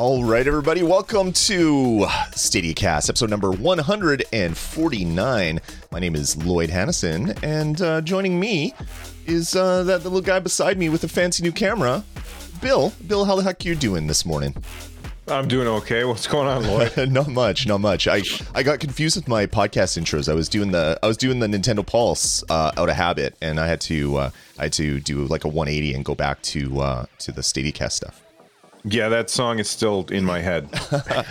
All right, everybody, welcome to StadiaCast, episode number 149. My name is Lloyd Hannison, and uh, joining me is uh, that little guy beside me with a fancy new camera, Bill. Bill, how the heck you doing this morning? I'm doing okay. What's going on, Lloyd? not much, not much. I I got confused with my podcast intros. I was doing the I was doing the Nintendo Pulse uh, out of habit, and I had to uh, I had to do like a 180 and go back to uh, to the StadiaCast stuff. Yeah, that song is still in my head.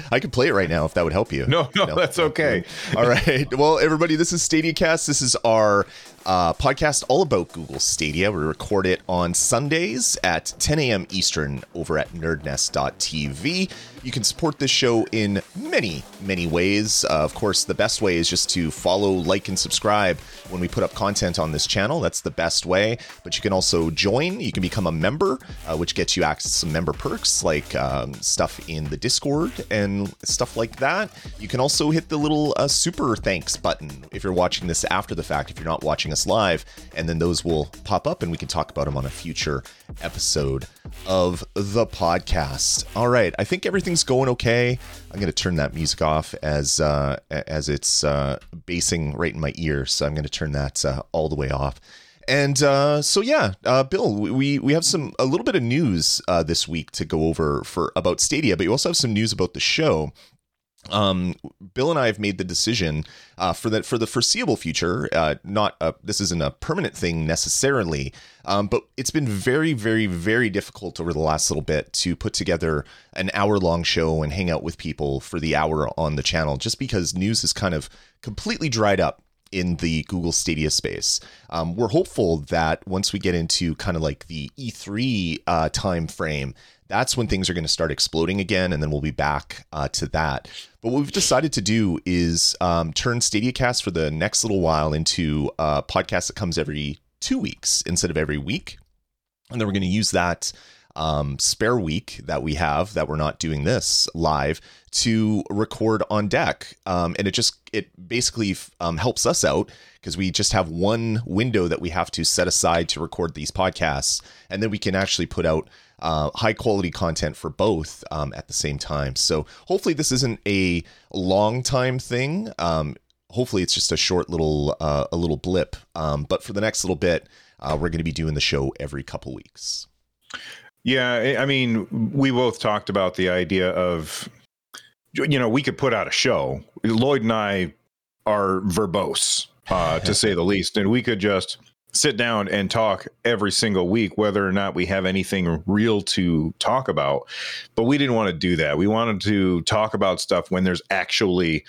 I could play it right now if that would help you. No, no, no? that's okay. All right. Well, everybody, this is StadiaCast. This is our uh, podcast all about Google Stadia. We record it on Sundays at 10 a.m. Eastern over at nerdnest.tv. You can support this show in many, many ways. Uh, of course, the best way is just to follow, like, and subscribe when we put up content on this channel. That's the best way. But you can also join. You can become a member, uh, which gets you access to some member perks like um, stuff in the Discord and stuff like that. You can also hit the little uh, super thanks button if you're watching this after the fact, if you're not watching us live, and then those will pop up and we can talk about them on a future episode of the podcast. All right, I think everything's going okay. I'm going to turn that music off as uh, as it's uh, basing right in my ear, so I'm going to turn that uh, all the way off. And uh, so yeah, uh, Bill, we we have some a little bit of news uh, this week to go over for about Stadia, but you also have some news about the show um, Bill and I have made the decision uh, for the for the foreseeable future. Uh, not a, this isn't a permanent thing necessarily, um, but it's been very, very, very difficult over the last little bit to put together an hour long show and hang out with people for the hour on the channel, just because news is kind of completely dried up in the Google Stadia space. Um, we're hopeful that once we get into kind of like the E3 uh, time frame, that's when things are going to start exploding again, and then we'll be back uh, to that. But what we've decided to do is um, turn StadiaCast for the next little while into a podcast that comes every two weeks instead of every week, and then we're going to use that um, spare week that we have that we're not doing this live to record on deck. Um, and it just it basically um, helps us out because we just have one window that we have to set aside to record these podcasts. And then we can actually put out uh, high quality content for both um, at the same time. So hopefully this isn't a long time thing. Um, hopefully it's just a short little uh, a little blip. Um, but for the next little bit, uh, we're going to be doing the show every couple weeks. Yeah, I mean, we both talked about the idea of, you know, we could put out a show. Lloyd and I are verbose, uh, to say the least, and we could just sit down and talk every single week, whether or not we have anything real to talk about. But we didn't want to do that. We wanted to talk about stuff when there's actually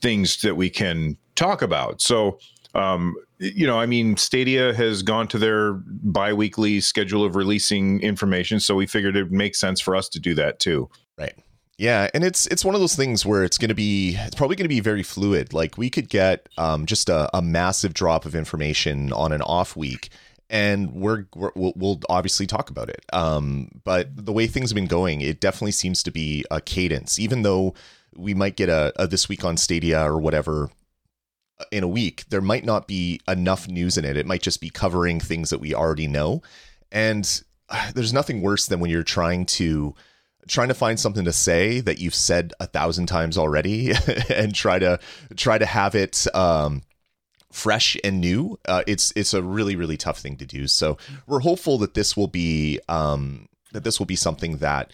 things that we can talk about. So, um, you know, I mean, Stadia has gone to their biweekly schedule of releasing information. So we figured it would make sense for us to do that too. Right. Yeah, and it's it's one of those things where it's going to be it's probably going to be very fluid. Like we could get um, just a, a massive drop of information on an off week, and we're, we're we'll, we'll obviously talk about it. Um, but the way things have been going, it definitely seems to be a cadence. Even though we might get a, a this week on Stadia or whatever uh, in a week, there might not be enough news in it. It might just be covering things that we already know, and uh, there's nothing worse than when you're trying to trying to find something to say that you've said a thousand times already and try to try to have it um, fresh and new uh, it's it's a really really tough thing to do. So we're hopeful that this will be um, that this will be something that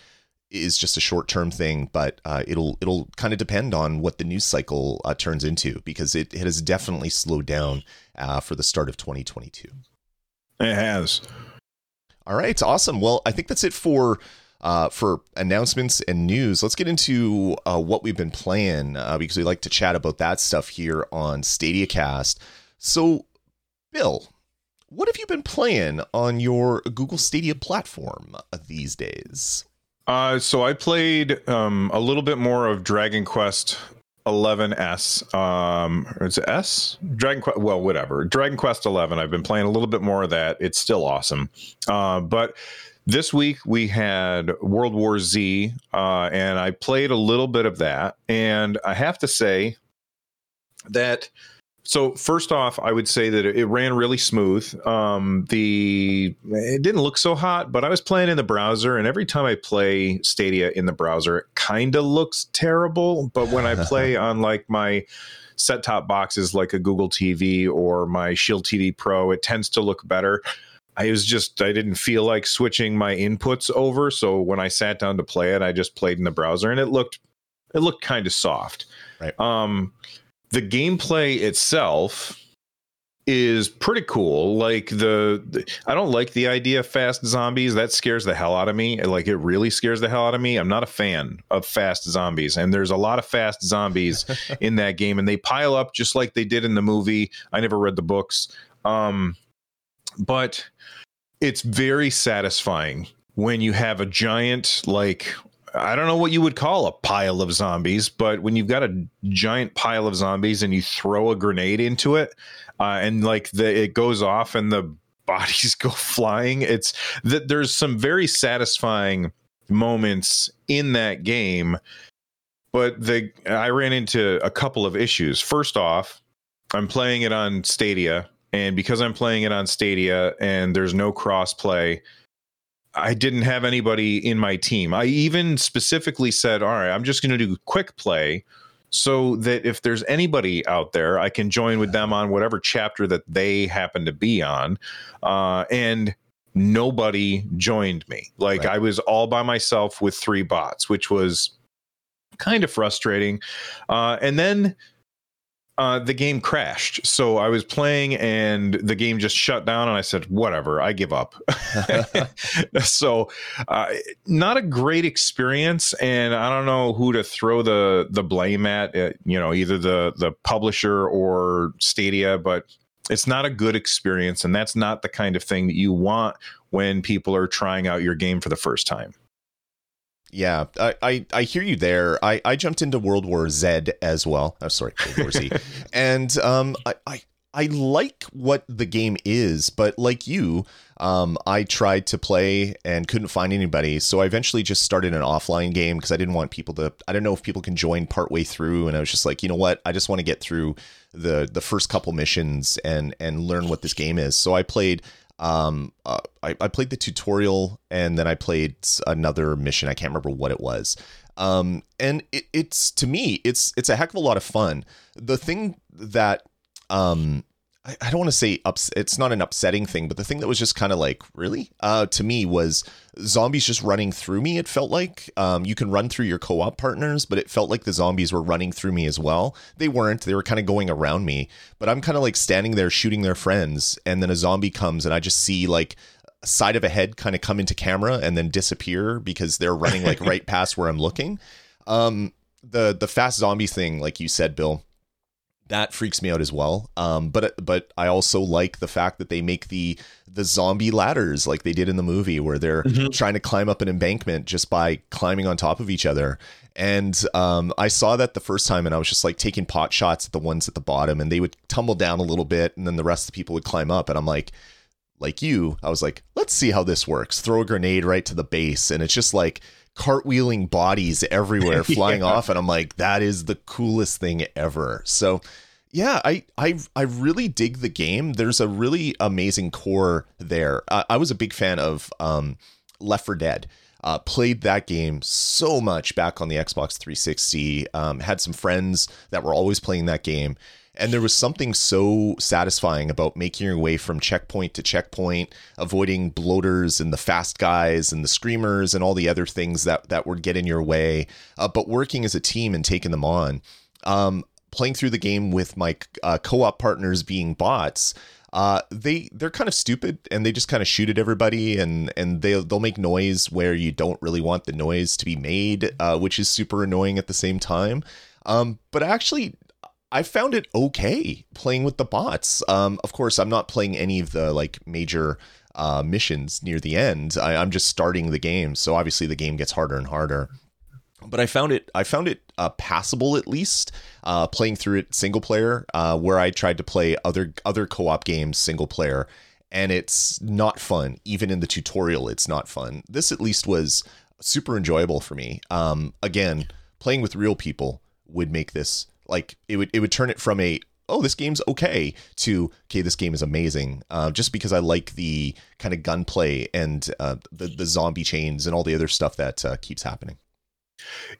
is just a short term thing but uh, it'll it'll kind of depend on what the news cycle uh, turns into because it, it has definitely slowed down uh, for the start of 2022 it has. All right. Awesome. Well i think that's it for uh, for announcements and news, let's get into uh, what we've been playing uh, because we like to chat about that stuff here on StadiaCast. So, Bill, what have you been playing on your Google Stadia platform these days? Uh, so I played um, a little bit more of Dragon Quest 11S. Um, or is it S? Dragon Quest. Well, whatever. Dragon Quest 11. I've been playing a little bit more of that. It's still awesome. Uh, but this week we had World War Z, uh, and I played a little bit of that. And I have to say that So first off, I would say that it ran really smooth. Um, the it didn't look so hot, but I was playing in the browser, and every time I play Stadia in the browser, it kind of looks terrible. But when I play on like my set top boxes, like a Google TV or my Shield TV Pro, it tends to look better. I was just I didn't feel like switching my inputs over, so when I sat down to play it, I just played in the browser, and it looked it looked kind of soft. Right. Um, the gameplay itself is pretty cool. Like the, the, I don't like the idea of fast zombies. That scares the hell out of me. Like it really scares the hell out of me. I'm not a fan of fast zombies, and there's a lot of fast zombies in that game, and they pile up just like they did in the movie. I never read the books, um, but it's very satisfying when you have a giant like I don't know what you would call a pile of zombies, but when you've got a giant pile of zombies and you throw a grenade into it, uh, and like the it goes off and the bodies go flying, it's that there's some very satisfying moments in that game. But the I ran into a couple of issues. First off, I'm playing it on Stadia, and because I'm playing it on Stadia and there's no cross play, I didn't have anybody in my team. I even specifically said, all right, I'm just going to do quick play so that if there's anybody out there, I can join with them on whatever chapter that they happen to be on. Uh, and nobody joined me. Like right. I was all by myself with three bots, which was kind of frustrating. Uh, and then uh, the game crashed. So I was playing and the game just shut down, and I said, "Whatever, I give up." so, uh, not a great experience, and I don't know who to throw the the blame at. Uh, you know, either the the publisher or Stadia, but it's not a good experience, and that's not the kind of thing that you want when people are trying out your game for the first time. Yeah, I, I, I hear you there. I, I jumped into World War Z as well. Oh, sorry, World War Z, and um, I, I I like what the game is, but like you, um, I tried to play and couldn't find anybody. So I eventually just started an offline game because I didn't want people to. I don't know if people can join partway through, and I was just like, you know what? I just want to get through the the first couple missions and and learn what this game is. So I played um uh, I, I played the tutorial and then i played another mission. I can't remember what it was. Um and it, it's to me it's it's a heck of a lot of fun. The thing that um I, I don't want to say ups it's not an upsetting thing, but the thing that was just kind of like, really? Uh to me was zombies just running through me, it felt like. Um you can run through your co-op partners, but it felt like the zombies were running through me as well. They weren't, they were kind of going around me, but I'm kind of like standing there shooting their friends, and then a zombie comes and I just see like side of a head kind of come into camera and then disappear because they're running like right past where I'm looking. Um the the fast zombie thing, like you said, Bill, that freaks me out as well. Um, but but I also like the fact that they make the the zombie ladders like they did in the movie, where they're mm-hmm. trying to climb up an embankment just by climbing on top of each other. And um, I saw that the first time, and I was just like taking pot shots at the ones at the bottom, and they would tumble down a little bit, and then the rest of the people would climb up, and I'm like. Like you, I was like, let's see how this works. Throw a grenade right to the base, and it's just like cartwheeling bodies everywhere flying yeah. off and I'm like that is the coolest thing ever. So yeah, I I I really dig the game. There's a really amazing core there. Uh, I was a big fan of um, Left 4 Dead. Uh, played that game so much back on the Xbox 360. Um, had some friends that were always playing that game, and there was something so satisfying about making your way from checkpoint to checkpoint, avoiding bloaters and the fast guys and the screamers and all the other things that that would get in your way, uh, but working as a team and taking them on. Um, playing through the game with my uh, co-op partners being bots, uh, they they're kind of stupid and they just kind of shoot at everybody and and they they'll make noise where you don't really want the noise to be made, uh, which is super annoying at the same time. Um, but actually, I found it okay playing with the bots. Um, of course, I'm not playing any of the like major uh, missions near the end. I, I'm just starting the game, so obviously the game gets harder and harder but I found it I found it uh, passable at least uh, playing through it single player uh, where I tried to play other other co-op games single player and it's not fun even in the tutorial it's not fun this at least was super enjoyable for me um, again playing with real people would make this like it would it would turn it from a oh, this game's okay, to okay, this game is amazing. Uh, just because I like the kind of gunplay and uh, the the zombie chains and all the other stuff that uh, keeps happening.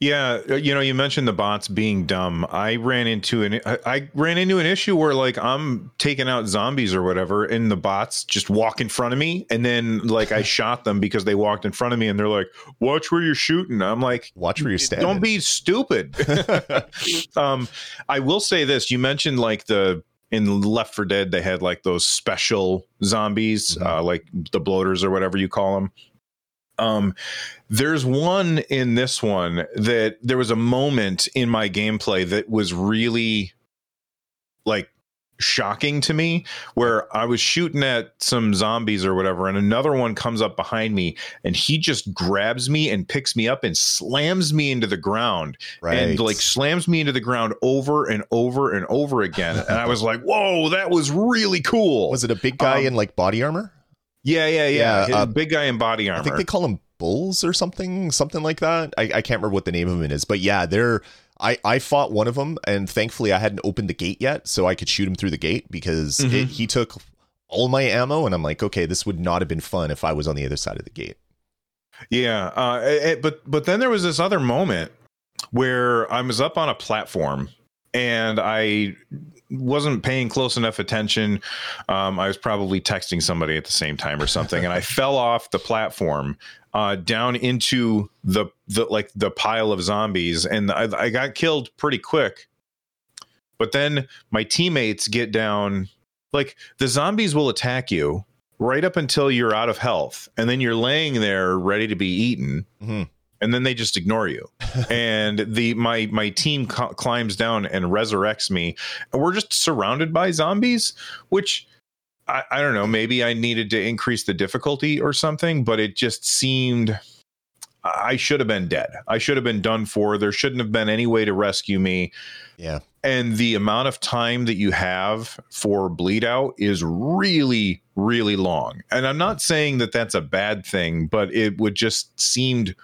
Yeah, uh, you know, you mentioned the bots being dumb. I ran into an I ran into an issue where like I'm taking out zombies or whatever, and the bots just walk in front of me, and then like I shot them because they walked in front of me, and they're like, "Watch where you're shooting." I'm like, "Watch where you're standing." Don't be stupid. um, I will say this: you mentioned like the in Left 4 Dead they had like those special zombies, mm-hmm. uh, like the bloaters or whatever you call them. Um, there's one in this one that there was a moment in my gameplay that was really like shocking to me where I was shooting at some zombies or whatever, and another one comes up behind me and he just grabs me and picks me up and slams me into the ground right. and like slams me into the ground over and over and over again. and I was like, whoa, that was really cool. Was it a big guy um, in like body armor? Yeah, yeah, yeah. yeah uh, big guy in body armor. I think they call him bulls or something, something like that. I, I can't remember what the name of him is, but yeah, they're. I, I fought one of them, and thankfully I hadn't opened the gate yet, so I could shoot him through the gate because mm-hmm. it, he took all my ammo, and I'm like, okay, this would not have been fun if I was on the other side of the gate. Yeah, uh, it, but but then there was this other moment where I was up on a platform and I wasn't paying close enough attention. Um, I was probably texting somebody at the same time or something, and I fell off the platform uh, down into the the like the pile of zombies, and I, I got killed pretty quick. But then my teammates get down. Like the zombies will attack you right up until you're out of health, and then you're laying there ready to be eaten. Mm-hmm and then they just ignore you. And the my my team co- climbs down and resurrects me. And we're just surrounded by zombies which I, I don't know maybe i needed to increase the difficulty or something but it just seemed i should have been dead. I should have been done for. There shouldn't have been any way to rescue me. Yeah. And the amount of time that you have for bleed out is really really long. And i'm not saying that that's a bad thing but it would just seemed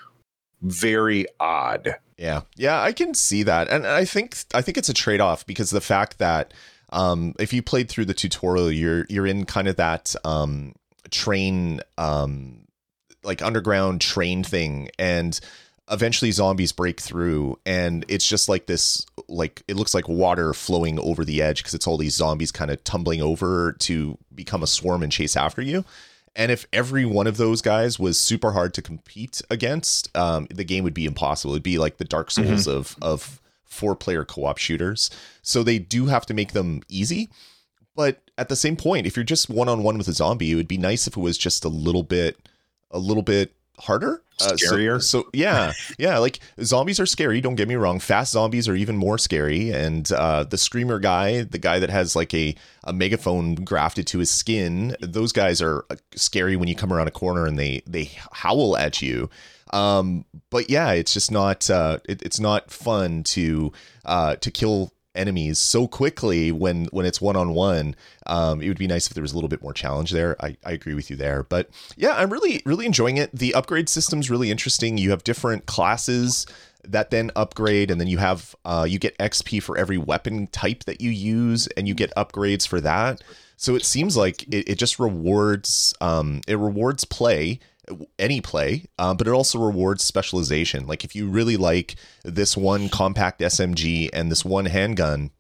very odd. Yeah. Yeah, I can see that. And I think I think it's a trade-off because the fact that um, if you played through the tutorial, you're you're in kind of that um, train um, like underground train thing and eventually zombies break through and it's just like this like it looks like water flowing over the edge because it's all these zombies kind of tumbling over to become a swarm and chase after you and if every one of those guys was super hard to compete against, um, the game would be impossible. It'd be like the Dark Souls mm-hmm. of of four player co op shooters. So they do have to make them easy. But at the same point, if you're just one on one with a zombie, it would be nice if it was just a little bit, a little bit harder? Uh, scarier? so, so, yeah yeah like zombies are scary don't get me wrong. Fast zombies are even more scary and uh, the screamer guy the guy that has like a, a megaphone grafted to his skin those guys are uh, scary when you come around a corner and they they howl at you. Um, but yeah it's just not uh, it, it's not fun to uh, to kill enemies so quickly when when it's one on one. Um, it would be nice if there was a little bit more challenge there. I, I agree with you there, but yeah, I'm really really enjoying it. The upgrade system's really interesting. You have different classes that then upgrade, and then you have uh, you get XP for every weapon type that you use, and you get upgrades for that. So it seems like it, it just rewards um, it rewards play any play, uh, but it also rewards specialization. Like if you really like this one compact SMG and this one handgun,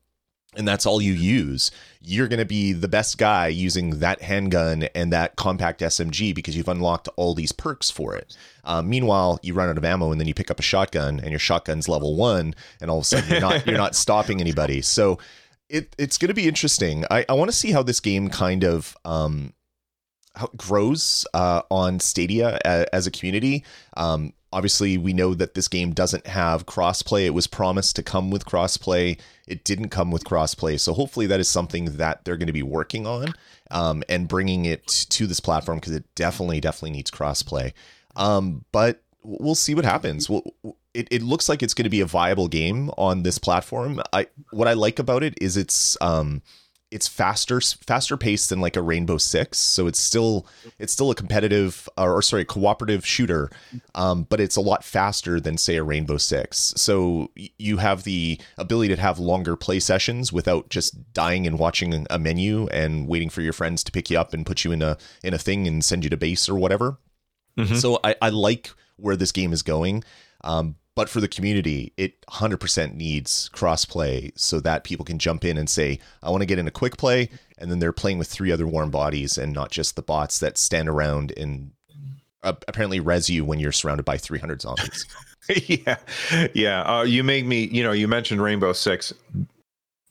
and that's all you use, you're going to be the best guy using that handgun and that compact SMG because you've unlocked all these perks for it. Uh, meanwhile, you run out of ammo and then you pick up a shotgun and your shotgun's level one, and all of a sudden you're not you're not stopping anybody. So it it's going to be interesting. I, I want to see how this game kind of um, grows uh, on Stadia as, as a community. Um, obviously, we know that this game doesn't have crossplay. It was promised to come with crossplay. It didn't come with crossplay. So hopefully, that is something that they're going to be working on um, and bringing it to this platform because it definitely, definitely needs crossplay. Um, but we'll see what happens. We'll, it, it looks like it's going to be a viable game on this platform. I what I like about it is it's um, it's faster faster paced than like a Rainbow Six, so it's still it's still a competitive or, or sorry cooperative shooter, um, but it's a lot faster than say a Rainbow Six. So you have the ability to have longer play sessions without just dying and watching a menu and waiting for your friends to pick you up and put you in a in a thing and send you to base or whatever. Mm-hmm. So I, I like where this game is going. Um, but for the community, it 100% needs crossplay so that people can jump in and say, I want to get in a quick play. And then they're playing with three other warm bodies and not just the bots that stand around and uh, apparently res you when you're surrounded by 300 zombies. yeah. Yeah. Uh, you make me, you know, you mentioned Rainbow Six.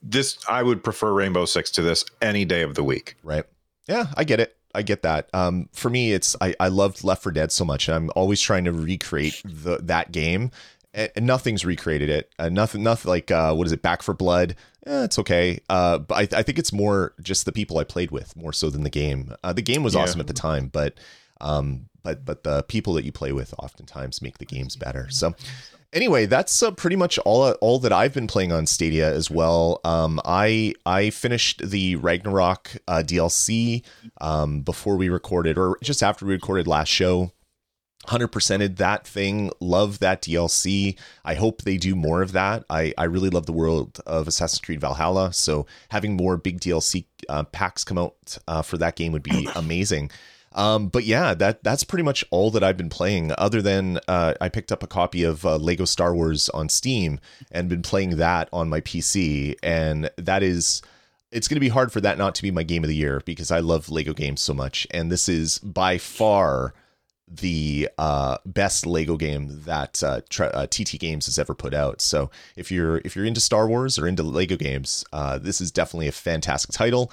This, I would prefer Rainbow Six to this any day of the week. Right. Yeah, I get it. I get that. Um, for me, it's I, I loved Left 4 Dead so much, and I'm always trying to recreate the that game, and, nothing's recreated it. Uh, nothing, nothing like uh, what is it? Back 4 Blood. Eh, it's okay. Uh, but I, I think it's more just the people I played with more so than the game. Uh, the game was yeah. awesome at the time, but um, but but the people that you play with oftentimes make the games better. So anyway, that's uh, pretty much all all that I've been playing on Stadia as well. Um, I I finished the Ragnarok uh, DLC um, before we recorded, or just after we recorded last show. 100%ed that thing. Love that DLC. I hope they do more of that. I, I really love the world of Assassin's Creed Valhalla. So having more big DLC uh, packs come out uh, for that game would be amazing. Um, but yeah, that that's pretty much all that I've been playing. Other than uh, I picked up a copy of uh, Lego Star Wars on Steam and been playing that on my PC, and that is it's going to be hard for that not to be my game of the year because I love Lego games so much, and this is by far the uh, best Lego game that uh, uh, TT Games has ever put out. So if you're if you're into Star Wars or into Lego games, uh, this is definitely a fantastic title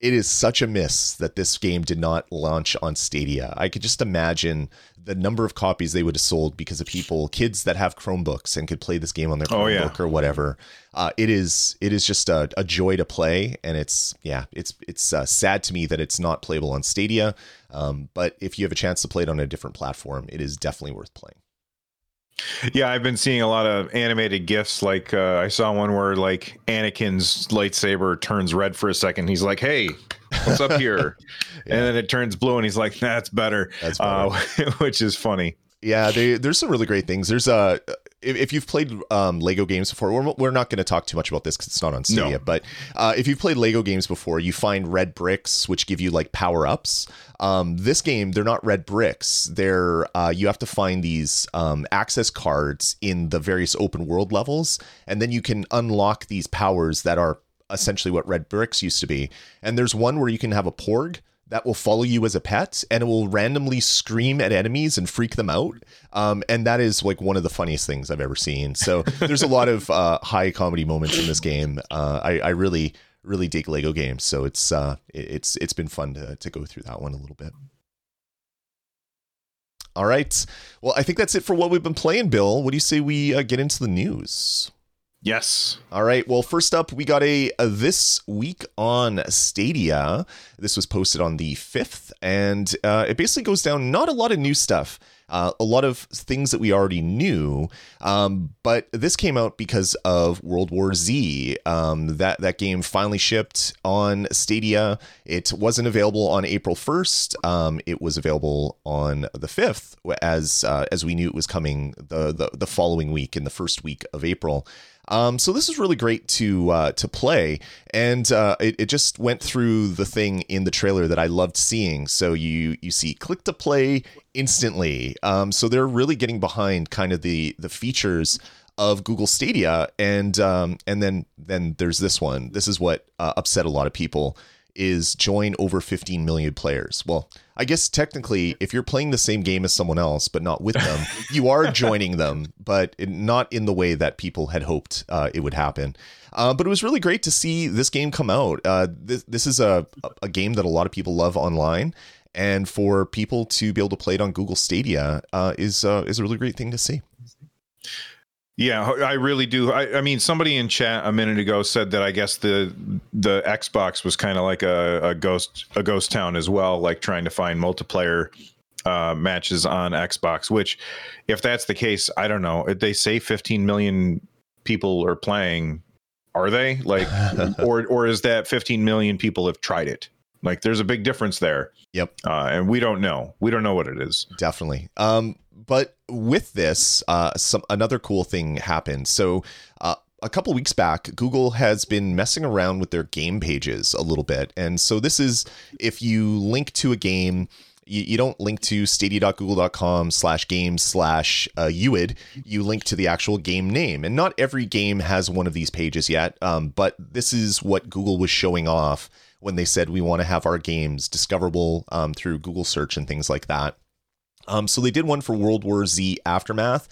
it is such a miss that this game did not launch on Stadia. I could just imagine the number of copies they would have sold because of people, kids that have Chromebooks and could play this game on their Chromebook oh, yeah. or whatever. Uh, it is it is just a, a, joy to play, and it's yeah, it's it's uh, sad to me that it's not playable on Stadia. Um, but if you have a chance to play it on a different platform, it is definitely worth playing. Yeah, I've been seeing a lot of animated gifs. Like uh, I saw one where like Anakin's lightsaber turns red for a second. He's like, "Hey, what's up here?" yeah. And then it turns blue, and he's like, "That's better," That's better. Uh, which is funny. Yeah, they, there's some really great things. There's a if, if you've played um, Lego games before, we're, we're not going to talk too much about this because it's not on Stadia. No. But uh, if you've played Lego games before, you find red bricks which give you like power ups. Um, this game, they're not red bricks. They're uh, you have to find these um, access cards in the various open world levels, and then you can unlock these powers that are essentially what red bricks used to be. And there's one where you can have a porg that will follow you as a pet and it will randomly scream at enemies and freak them out. Um, and that is like one of the funniest things I've ever seen. So there's a lot of uh, high comedy moments in this game. Uh, I, I, really, really dig Lego games. So it's uh, it's it's been fun to, to go through that one a little bit. All right. Well, I think that's it for what we've been playing, Bill. What do you say we uh, get into the news? Yes. All right. Well, first up, we got a, a, this week on Stadia. This was posted on the 5th, and uh, it basically goes down not a lot of new stuff. Uh, a lot of things that we already knew, um, but this came out because of World War Z. Um, that that game finally shipped on Stadia. It wasn't available on April first. Um, it was available on the fifth, as uh, as we knew it was coming the, the the following week in the first week of April. Um, so this is really great to uh, to play, and uh, it, it just went through the thing in the trailer that I loved seeing. So you you see click to play instantly. Um, so they're really getting behind kind of the the features of Google Stadia, and um, and then then there's this one. This is what uh, upset a lot of people is join over 15 million players. Well, I guess technically, if you're playing the same game as someone else, but not with them, you are joining them, but not in the way that people had hoped uh, it would happen. Uh, but it was really great to see this game come out. Uh, this, this is a, a game that a lot of people love online. And for people to be able to play it on Google Stadia uh, is uh, is a really great thing to see. Yeah, I really do. I, I, mean, somebody in chat a minute ago said that I guess the the Xbox was kind of like a, a ghost a ghost town as well, like trying to find multiplayer uh, matches on Xbox. Which, if that's the case, I don't know. They say 15 million people are playing, are they like or or is that 15 million people have tried it like there's a big difference there Yep. uh, and we don't know we don't know what it is Definitely. Um, but with this, uh, some another cool thing happened. So, uh, a couple weeks back, Google has been messing around with their game pages a little bit, and so this is if you link to a game. You, you don't link to stadia.google.com slash games slash uh, UID. You link to the actual game name. And not every game has one of these pages yet, um, but this is what Google was showing off when they said we want to have our games discoverable um, through Google search and things like that. Um, so they did one for World War Z Aftermath.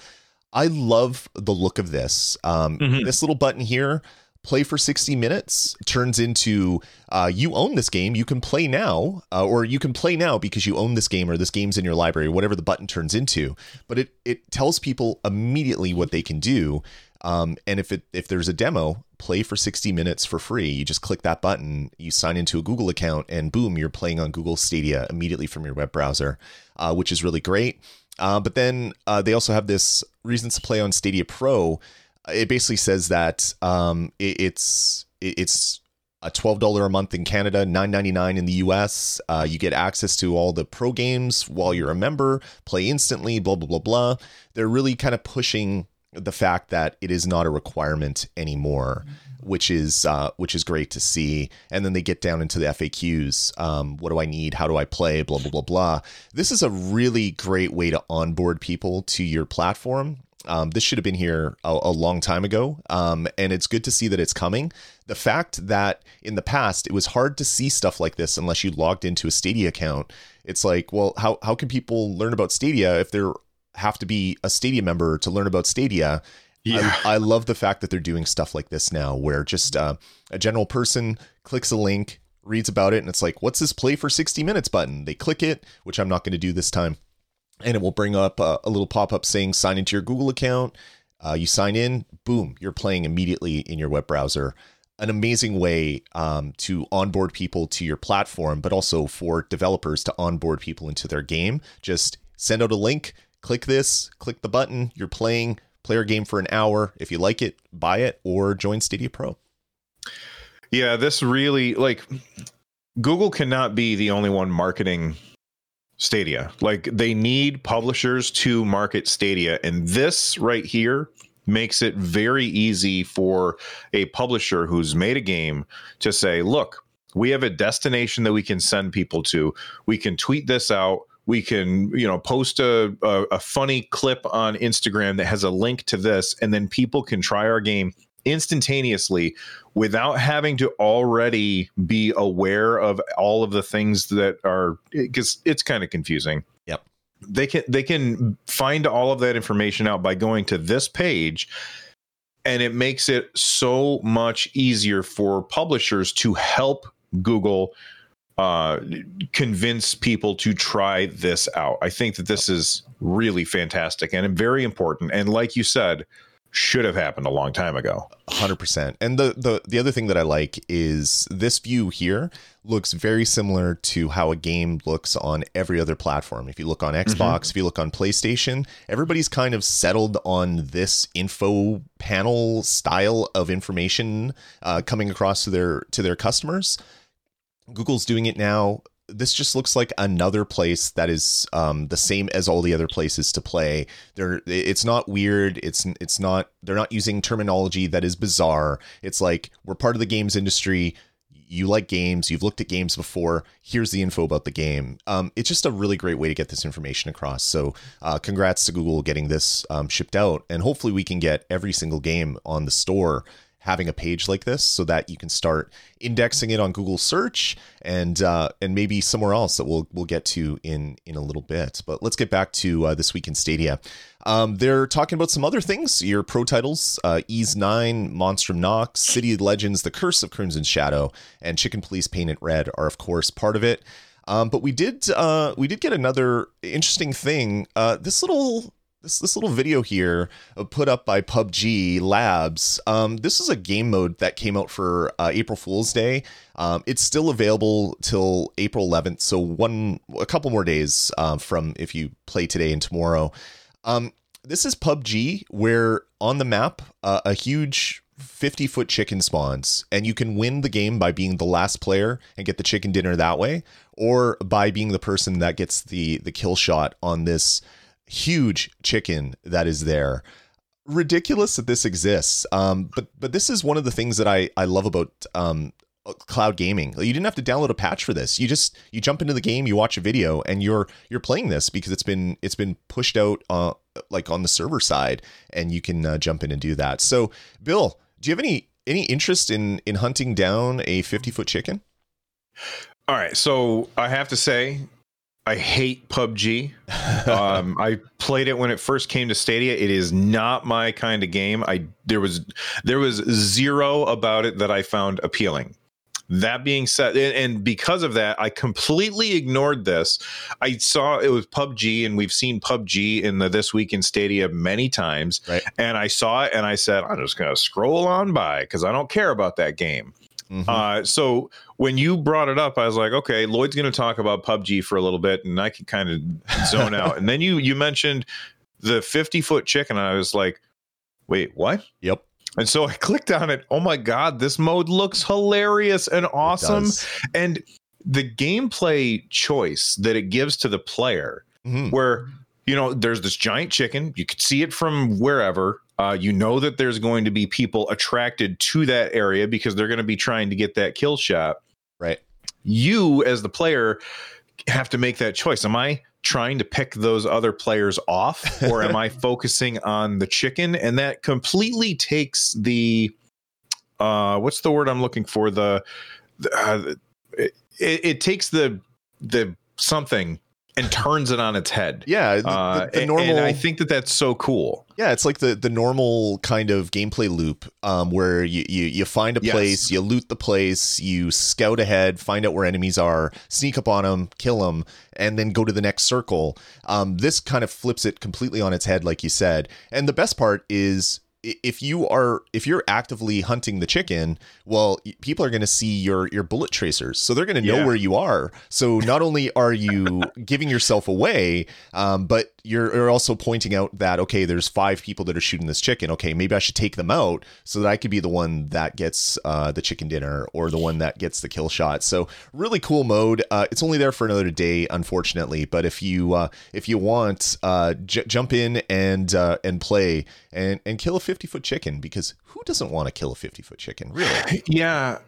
I love the look of this. Um, Mhm. This little button here, play for 60 minutes, turns into uh, you own this game. You can play now, uh, or you can play now because you own this game or this game's in your library, whatever the button turns into. But it it tells people immediately what they can do. Um, and if it if there's a demo, play for 60 minutes for free. You just click that button, you sign into a Google account, and boom, you're playing on Google Stadia immediately from your web browser, uh, which is really great. Uh, but then uh, they also have this reasons to play on Stadia Pro. It basically says that um, it, it's it, it's a twelve dollar a month in Canada, nine ninety nine in the US. Uh, you get access to all the pro games while you're a member, play instantly, blah blah blah blah. They're really kind of pushing the fact that it is not a requirement anymore, which is uh, which is great to see. And then they get down into the FAQs. Um, what do I need? How do I play? Blah blah blah blah. This is a really great way to onboard people to your platform. Um, this should have been here a, a long time ago, um, and it's good to see that it's coming. The fact that in the past it was hard to see stuff like this unless you logged into a Stadia account. It's like, well, how how can people learn about Stadia if they're have to be a Stadia member to learn about Stadia? Yeah. I, I love the fact that they're doing stuff like this now, where just uh, a general person clicks a link, reads about it, and it's like, what's this play for 60 minutes button? They click it, which I'm not going to do this time. And it will bring up a, a little pop up saying sign into your Google account. Uh, you sign in, boom, you're playing immediately in your web browser. An amazing way um, to onboard people to your platform, but also for developers to onboard people into their game. Just send out a link, click this, click the button, you're playing, player game for an hour. If you like it, buy it or join Stadia Pro. Yeah, this really like Google cannot be the only one marketing Stadia. Like they need publishers to market Stadia and this right here makes it very easy for a publisher who's made a game to say, "Look, we have a destination that we can send people to. We can tweet this out. We can, you know, post a, a, a funny clip on Instagram that has a link to this, and then people can try our game instantaneously without having to already be aware of all of the things that are because it's kind of confusing. Yep. They can they can find all of that information out by going to this page and it makes it so much easier for publishers to help Google uh, convince people to try this out. I think that this is really fantastic and very important. And like you said, should have happened a long time ago. 100% and the, the the other thing that i like is this view here looks very similar to how a game looks on every other platform if you look on xbox if you look on playstation everybody's kind of settled on this info panel style of information uh, coming across to their to their customers google's doing it now this just looks like another place that is um, the same as all the other places to play. They're, it's not weird. It's it's not. They're not using terminology that is bizarre. It's like we're part of the games industry. You like games. You've looked at games before. Here's the info about the game. Um, it's just a really great way to get this information across. So, uh, congrats to Google getting this um, shipped out, and hopefully we can get every single game on the store having a page like this so that you can start indexing it on Google search and uh, and maybe somewhere else that we'll we'll get to in in a little bit. But let's get back to uh, this week in Stadia. Um, they're talking about some other things. Your pro titles: uh, Ys IX, Monstrum Nox, City Legends, The Curse of Crimson Shadow, and Chicken Police Paint It Red are of course part of it. Um, but we did uh, we did get another interesting thing. Uh, this little this this little video here uh, put up by PUBG Labs. Um, this is a game mode that came out for uh, April Fool's Day. Um, it's still available till April 11th, so one a couple more days uh, from if you play today and tomorrow. Um, this is PUBG, where on the map uh, a huge 50 foot chicken spawns, and you can win the game by being the last player and get the chicken dinner that way, or by being the person that gets the the kill shot on this huge chicken that is there. Ridiculous that this exists, um, but but this is one of the things that I I love about um, cloud gaming. You didn't have to download a patch for this. You just you jump into the game, you watch a video, and you're you're playing this because it's been it's been pushed out uh, like on the server side, and you can uh, jump in and do that. So, Bill, do you have any any interest in in hunting down a 50 foot chicken? All right, so I have to say, I hate PUBG. um, I played it when it first came to Stadia. It is not my kind of game. I there was there was zero about it that I found appealing. That being said, and because of that, I completely ignored this. I saw it was PUBG, and we've seen PUBG in the This Week in Stadia many times. Right. And I saw it, and I said, I'm just going to scroll on by because I don't care about that game. Mm-hmm. Uh, so when you brought it up, I was like, okay, Lloyd's going to talk about PUBG for a little bit, and I can kind of zone out. And then you you mentioned the 50 foot chicken, and I was like, wait, what? Yep. And so I clicked on it. Oh my God, this mode looks hilarious and awesome. And the gameplay choice that it gives to the player, mm-hmm. where, you know, there's this giant chicken, you can see it from wherever. Uh, you know that there's going to be people attracted to that area because they're going to be trying to get that kill shot. Right. You, as the player, have to make that choice. Am I trying to pick those other players off or am I focusing on the chicken? And that completely takes the uh what's the word I'm looking for? The, the uh, it, it takes the the something and turns it on its head. Yeah, the, uh, the, the normal. And I think that that's so cool. Yeah, it's like the the normal kind of gameplay loop um, where you, you you find a yes. place, you loot the place, you scout ahead, find out where enemies are, sneak up on them, kill them, and then go to the next circle. Um, this kind of flips it completely on its head, like you said. And the best part is if you are if you're actively hunting the chicken well people are going to see your your bullet tracers so they're going to know yeah. where you are so not only are you giving yourself away um, but you're, you're also pointing out that okay there's five people that are shooting this chicken. Okay maybe i should take them out so that i could be the one that gets uh, the chicken dinner or the one that gets the kill shot. So really cool mode. Uh, it's only there for another day unfortunately. But if you uh, if you want uh, j- jump in and uh, and play and and kill a 50 foot chicken because who doesn't want to kill a 50 foot chicken really yeah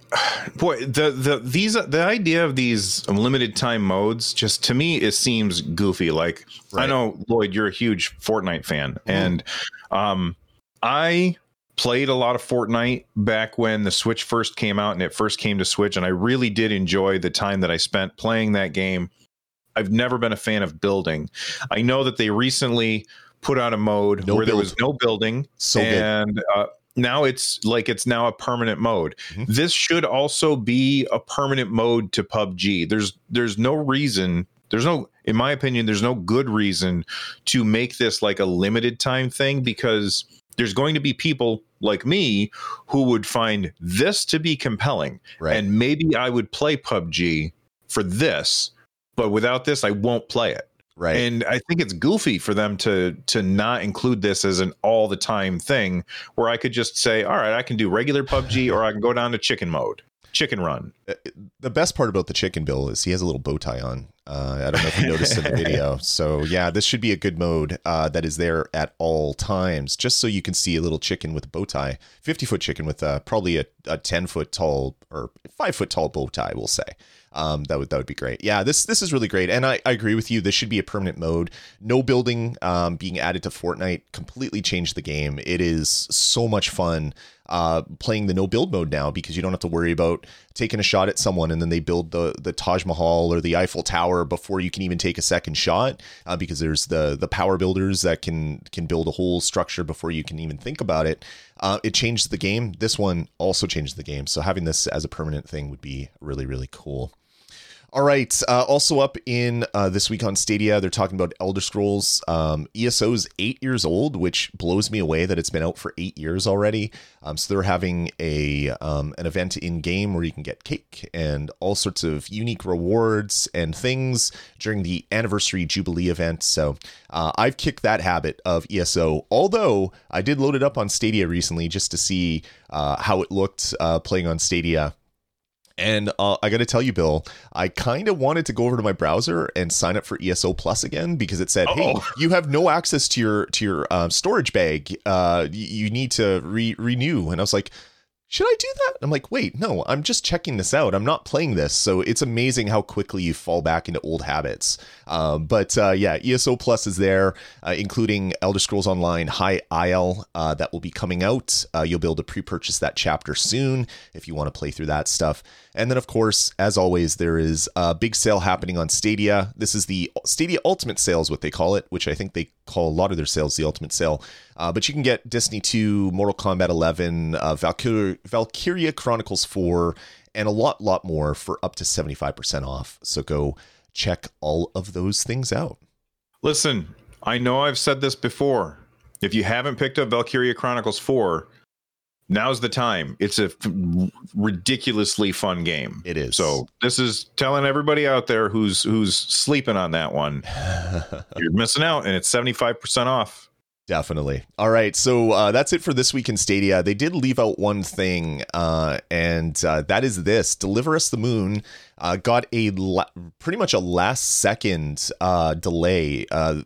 boy the the these the idea of these limited time modes just to me it seems goofy like right. i know lloyd you're a huge fortnite fan mm. and um i played a lot of fortnite back when the switch first came out and it first came to switch and i really did enjoy the time that i spent playing that game i've never been a fan of building i know that they recently put out a mode no where build. there was no building. So and uh, now it's like it's now a permanent mode. Mm-hmm. This should also be a permanent mode to PUBG. There's there's no reason there's no in my opinion there's no good reason to make this like a limited time thing because there's going to be people like me who would find this to be compelling right. and maybe I would play PUBG for this but without this I won't play it. Right. And I think it's goofy for them to to not include this as an all the time thing where I could just say, all right, I can do regular PUBG or I can go down to chicken mode, chicken run. Uh, the best part about the chicken bill is he has a little bow tie on. Uh, I don't know if you noticed in the video. So yeah, this should be a good mode uh, that is there at all times, just so you can see a little chicken with a bow tie, fifty foot chicken with uh, probably a, a ten foot tall or five foot tall bow tie, we'll say um, that would that would be great. Yeah, this this is really great, and I, I agree with you. This should be a permanent mode. No building um, being added to Fortnite completely changed the game. It is so much fun uh, playing the no build mode now because you don't have to worry about taking a shot at someone and then they build the the Taj Mahal or the Eiffel Tower before you can even take a second shot uh, because there's the the power builders that can can build a whole structure before you can even think about it. Uh, it changed the game. This one also changed the game. So having this as a permanent thing would be really really cool. All right. Uh, also up in uh, this week on Stadia, they're talking about Elder Scrolls. Um, ESO is eight years old, which blows me away that it's been out for eight years already. Um, so they're having a um, an event in game where you can get cake and all sorts of unique rewards and things during the anniversary jubilee event. So uh, I've kicked that habit of ESO. Although I did load it up on Stadia recently just to see uh, how it looked uh, playing on Stadia and uh, I got to tell you, Bill, I kind of wanted to go over to my browser and sign up for ESO Plus again because it said, "Hey, you have no access to your to your uh, storage bag. Uh, you need to re- renew." And I was like, should I do that? I'm like, wait, no, I'm just checking this out. I'm not playing this. So it's amazing how quickly you fall back into old habits. Um, but uh, yeah, ESO Plus is there, uh, including Elder Scrolls Online High Isle uh, that will be coming out. Uh, you'll be able to pre purchase that chapter soon if you want to play through that stuff. And then, of course, as always, there is a big sale happening on Stadia. This is the Stadia Ultimate Sale, is what they call it, which I think they call a lot of their sales the Ultimate Sale. Uh, but you can get Destiny 2, Mortal Kombat 11, uh, Valkyria, Valkyria Chronicles 4, and a lot, lot more for up to 75% off. So go check all of those things out. Listen, I know I've said this before. If you haven't picked up Valkyria Chronicles 4, now's the time. It's a f- ridiculously fun game. It is. So this is telling everybody out there who's who's sleeping on that one, you're missing out, and it's 75% off. Definitely. All right. So uh, that's it for this week in Stadia. They did leave out one thing, uh, and uh, that is this Deliver Us the Moon uh, got a la- pretty much a last second uh, delay. Uh,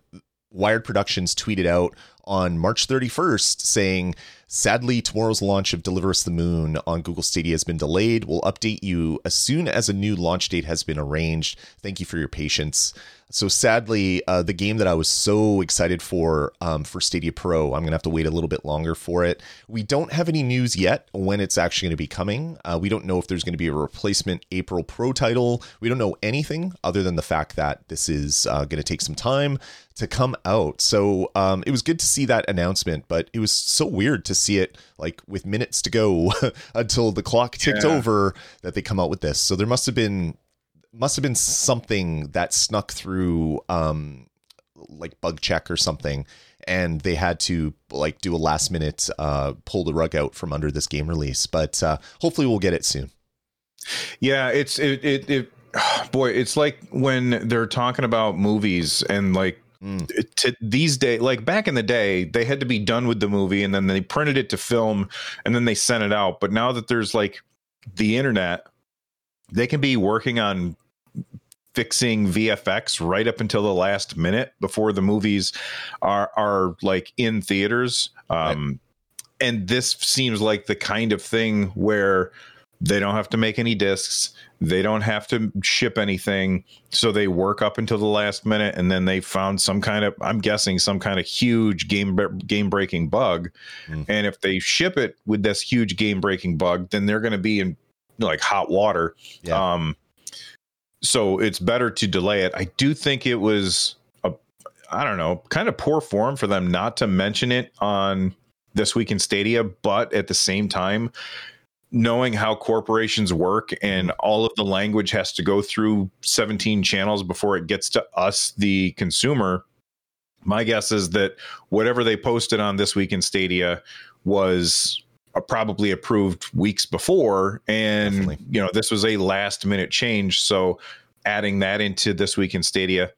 Wired Productions tweeted out on March 31st saying, Sadly, tomorrow's launch of Deliver Us the Moon on Google Stadia has been delayed. We'll update you as soon as a new launch date has been arranged. Thank you for your patience. So sadly, uh, the game that I was so excited for um, for Stadia Pro, I'm gonna have to wait a little bit longer for it. We don't have any news yet when it's actually going to be coming. Uh, we don't know if there's going to be a replacement April Pro title. We don't know anything other than the fact that this is uh, going to take some time to come out. So um, it was good to see that announcement, but it was so weird to see it like with minutes to go until the clock ticked Yeah. over that they come out with this. So there must have been must have been something that snuck through um like bug check or something and they had to like do a last minute uh pull the rug out from under this game release but uh hopefully we'll get it soon Yeah, it's it it, it boy, it's like when they're talking about movies and like Mm. to these days like back in the day they had to be done with the movie and then they printed it to film and then they sent it out but now that there's like the internet they can be working on fixing VFX right up until the last minute before the movies are are like in theaters. Um and this seems like the kind of thing where they don't have to make any discs they don't have to ship anything so they work up until the last minute and then they found some kind of i'm guessing some kind of huge game game breaking bug. Mm. and if they ship it with this huge game breaking bug then they're going to be in like hot water. Yeah. um so it's better to delay it. I do think it was a i don't know kind of poor form for them not to mention it on this week in stadia but at the same time knowing how corporations work and all of the language has to go through 17 channels before it gets to us the consumer my guess is that whatever they posted on this week in stadia was probably approved weeks before and Definitely. you know this was a last minute change so adding that into this week in stadia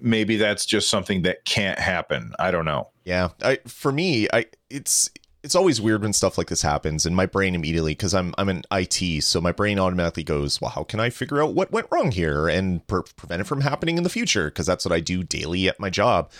maybe that's just something that can't happen i don't know Yeah, I for me, I it's it's always weird when stuff like this happens, and my brain immediately because I'm I'm in IT, so my brain automatically goes, well, how can I figure out what went wrong here and pre- prevent it from happening in the future? Because that's what I do daily at my job.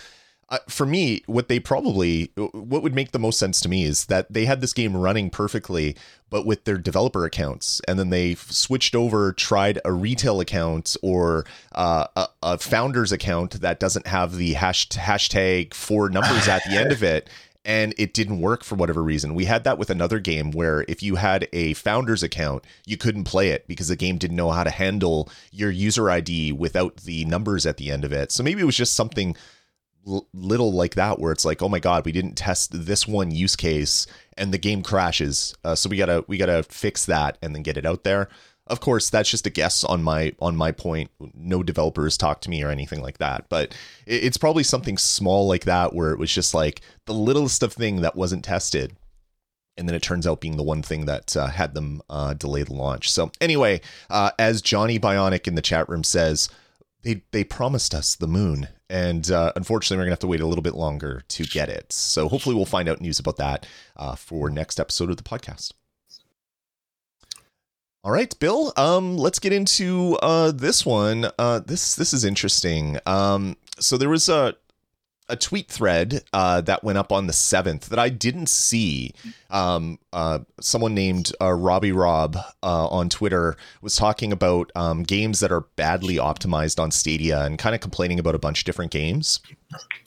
Uh, for me, what they probably what would make the most sense to me is that they had this game running perfectly, but with their developer accounts, and then they switched over, tried a retail account or uh, a, a founder's account that doesn't have the hash, hashtag four numbers at the end of it. And it didn't work for whatever reason. We had that with another game where if you had a founder's account, you couldn't play it because the game didn't know how to handle your user ID without the numbers at the end of it. So maybe it was just something little like that where it's like oh my god we didn't test this one use case and the game crashes uh, so we gotta we gotta fix that and then get it out there of course, that's just a guess on my on my point. No developers talk to me or anything like that, but it's probably something small like that where it was just like the littlest of thing that wasn't tested, and then it turns out being the one thing that uh, had them uh, delay the launch. So anyway, uh, as Johnny Bionic in the chat room says, they they promised us the moon, and uh, unfortunately, we're gonna have to wait a little bit longer to get it. So hopefully, we'll find out news about that uh, for next episode of the podcast. All right, Bill. Um, let's get into uh, this one. Uh, this this is interesting. Um, so there was a a tweet thread uh, that went up on the seventh that I didn't see. Um, uh, someone named uh, Robbie Rob uh, on Twitter was talking about um, games that are badly optimized on Stadia and kind of complaining about a bunch of different games.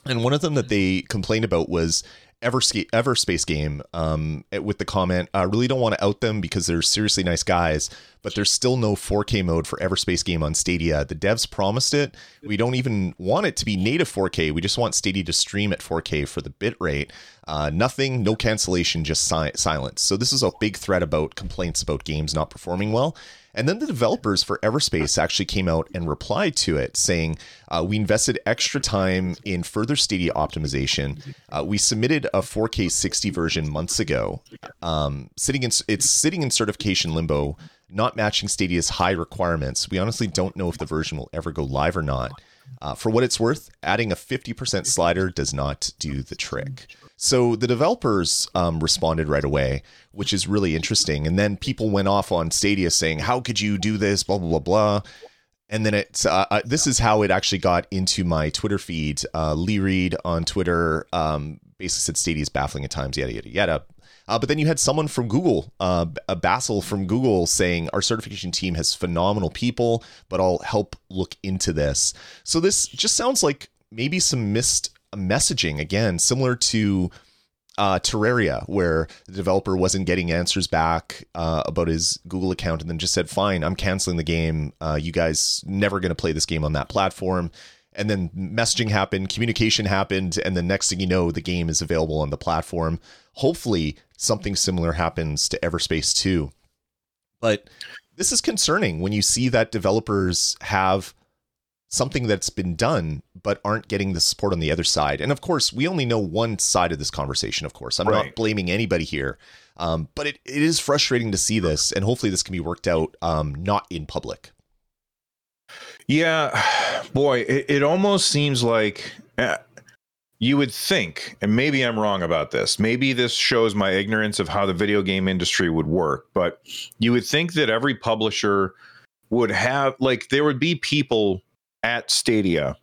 And one of them that they complained about was Everscape, Everspace game um, with the comment, I really don't want to out them because they're seriously nice guys, but there's still no 4K mode for Everspace game on Stadia. The devs promised it. We don't even want it to be native 4K. We just want Stadia to stream at 4K for the bitrate. Uh, nothing, no cancellation, just si- silence. So this is a big threat about complaints about games not performing well. And then the developers for Everspace actually came out and replied to it, saying, uh, We invested extra time in further Stadia optimization. Uh, we submitted a 4K 60 version months ago. Um, sitting in, it's sitting in certification limbo, not matching Stadia's high requirements. We honestly don't know if the version will ever go live or not. Uh, for what it's worth, adding a 50% slider does not do the trick. So the developers um, responded right away, which is really interesting. And then people went off on Stadia saying, "How could you do this?" Blah blah blah blah. And then it's uh, uh, this is how it actually got into my Twitter feed. Uh, Lee Reed on Twitter um, basically said Stadia is baffling at times, yada yada yada. Uh, but then you had someone from Google, uh, a Basil from Google, saying our certification team has phenomenal people, but I'll help look into this. So this just sounds like maybe some missed messaging again, similar to uh, Terraria, where the developer wasn't getting answers back uh, about his Google account and then just said, fine, I'm canceling the game. Uh, you guys never going to play this game on that platform. And then messaging happened, communication happened, and the next thing you know, the game is available on the platform. Hopefully, something similar happens to Everspace too. But this is concerning when you see that developers have something that's been done but aren't getting the support on the other side. And of course, we only know one side of this conversation, of course. I'm right. not blaming anybody here. Um, but it, it is frustrating to see this, and hopefully this can be worked out um, not in public. Yeah, boy, it, it almost seems like uh, you would think, and maybe I'm wrong about this. Maybe this shows my ignorance of how the video game industry would work, but you would think that every publisher would have, like, there would be people at Stadia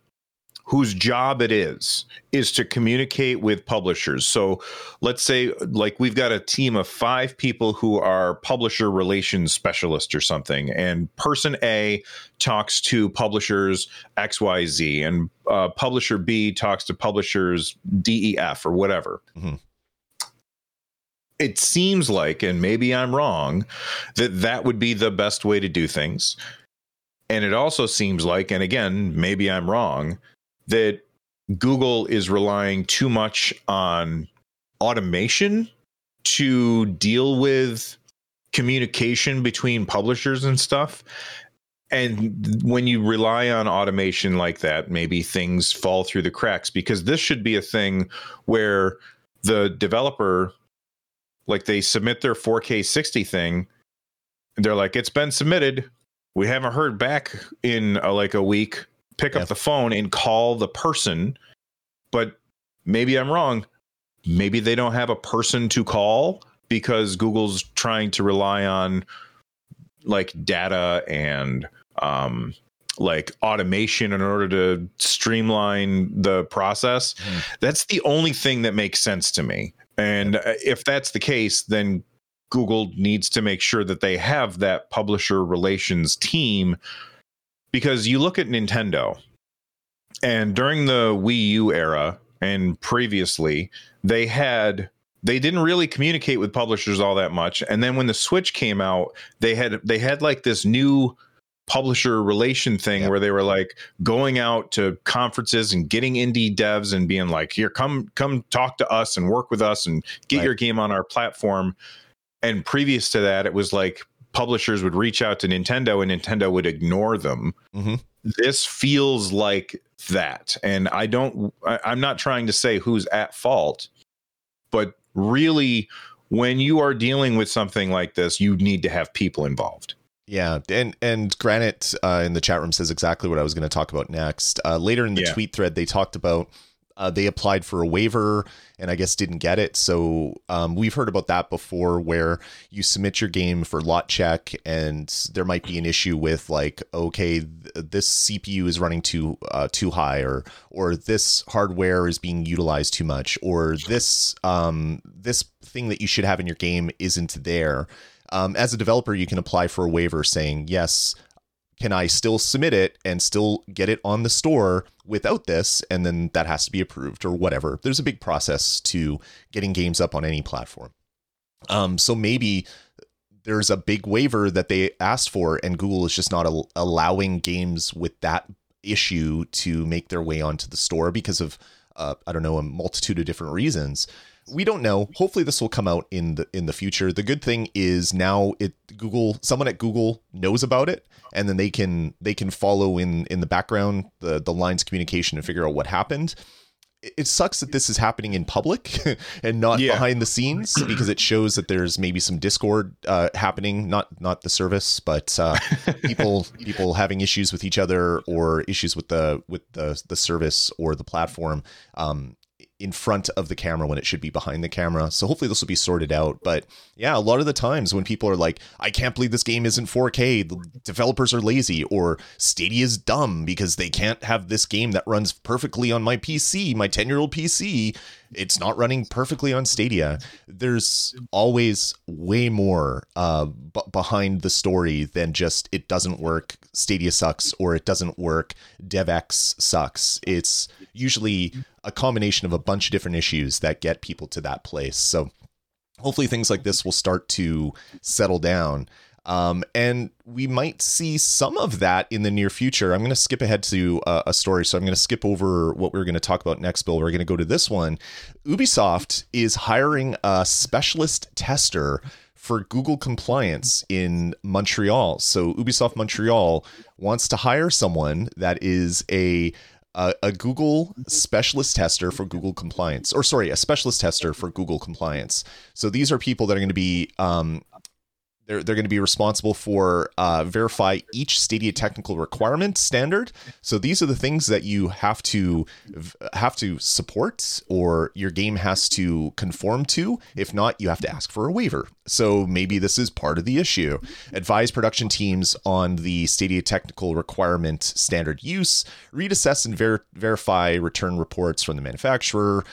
whose job it is is to communicate with publishers. So let's say like we've got a team of 5 people who are publisher relations specialists or something and person A talks to publishers XYZ and uh, publisher B talks to publishers DEF or whatever. Mm-hmm it seems like, and maybe I'm wrong, that that would be the best way to do things. And it also seems like, and again, maybe I'm wrong, that Google is relying too much on automation to deal with communication between publishers and stuff. And when you rely on automation like that, maybe things fall through the cracks because this should be a thing where the developer, like they submit their 4K 60 thing, and they're like, it's been submitted we haven't heard back in a, like a week. Pick up the phone and call the person. But maybe i'm wrong. Maybe they don't have a person to call because google's trying to rely on like data and um like automation in order to streamline the process. Mm. that's the only thing that makes sense to me. And uh, if that's the case then Google needs to make sure that they have that publisher relations team because you look at Nintendo and during the Wii U era and previously they had they didn't really communicate with publishers all that much and then when the Switch came out they had they had like this new publisher relation thing yep. where they were like going out to conferences and getting indie devs and being like here come come talk to us and work with us and get right. your game on our platform and previous to that it was like publishers would reach out to Nintendo and Nintendo would ignore them. hmm This feels like that. And I don't, I, I'm not trying to say who's at fault, but really, when you are dealing with something like this, you need to have people involved. Yeah, and and Granite uh, in the chat room says exactly what I was going to talk about next. Uh, later in the Yeah. tweet thread, they talked about uh, they applied for a waiver and I guess didn't get it. So um, we've heard about that before, where you submit your game for lot check, and there might be an issue with like, okay, th- this CPU is running too uh, too high, or or this hardware is being utilized too much, or this um, this thing that you should have in your game isn't there um, as a developer, you can apply for a waiver saying, yes, can I still submit it and still get it on the store without this? And then that has to be approved or whatever. There's a big process to getting games up on any platform. Um, so maybe there's a big waiver that they asked for, and Google is just not al- allowing games with that issue to make their way onto the store because of, uh, I don't know, a multitude of different reasons we don't know. Hopefully, this will come out in the in the future. The good thing is now it Google someone at Google knows about it, and then they can they can follow in in the background the the lines of communication and figure out what happened. It it sucks that this is happening in public and not Yeah. behind the scenes because it shows that there's maybe some discord uh, happening. Not not the service, but uh, people people having issues with each other or issues with the with the the service or the platform. Um, in front of the camera when it should be behind the camera. So hopefully this will be sorted out. But yeah, a lot of the times when people are like, I can't believe this game isn't 4K, the developers are lazy, or Stadia is dumb because they can't have this game that runs perfectly on my PC, my 10 year old PC. It's not running perfectly on Stadia. There's always way more uh, b- behind the story than just it doesn't work, Stadia sucks, or it doesn't work, DevX sucks. It's usually a combination of a bunch of different issues that get people to that place. So hopefully things like this will start to settle down. Um, and we might see some of that in the near future. I'm going to skip ahead to uh, a story. So I'm going to skip over what we are going to talk about next, Bill. We're going to go to this one. Ubisoft is hiring a specialist tester for Google compliance in Montreal. So Ubisoft Montreal wants to hire someone that is a a, a Google specialist tester for Google compliance, or sorry, a specialist tester for Google compliance. So these are people that are going to be um, they're, they're going to be responsible for uh, verify each Stadia technical requirement standard. So these are the things that you have to have to support, or your game has to conform to. If not, you have to ask for a waiver. So maybe this is part of the issue. Advise production teams on the Stadia technical requirement standard use. Read, assess, and ver- verify return reports from the manufacturer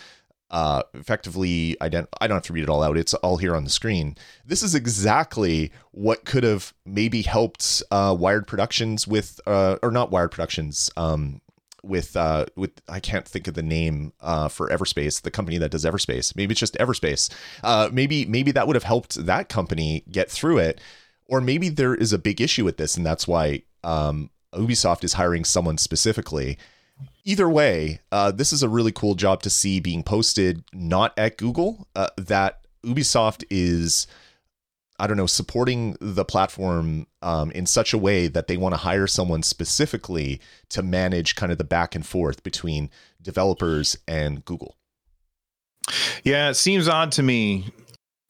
uh, effectively ident- I don't have to read it all out. It's all here on the screen. This is exactly what could have maybe helped uh, Wired Productions with, uh, or not Wired Productions, um, with uh, with I can't think of the name uh, for Everspace, the company that does Everspace. Maybe it's just Everspace. Uh, maybe maybe that would have helped that company get through it, or maybe there is a big issue with this, and that's why um, Ubisoft is hiring someone specifically either way, uh, this is a really cool job to see being posted not at Google. Uh, that Ubisoft is, I don't know, supporting the platform um, in such a way that they want to hire someone specifically to manage kind of the back and forth between developers and Google. Yeah, it seems odd to me.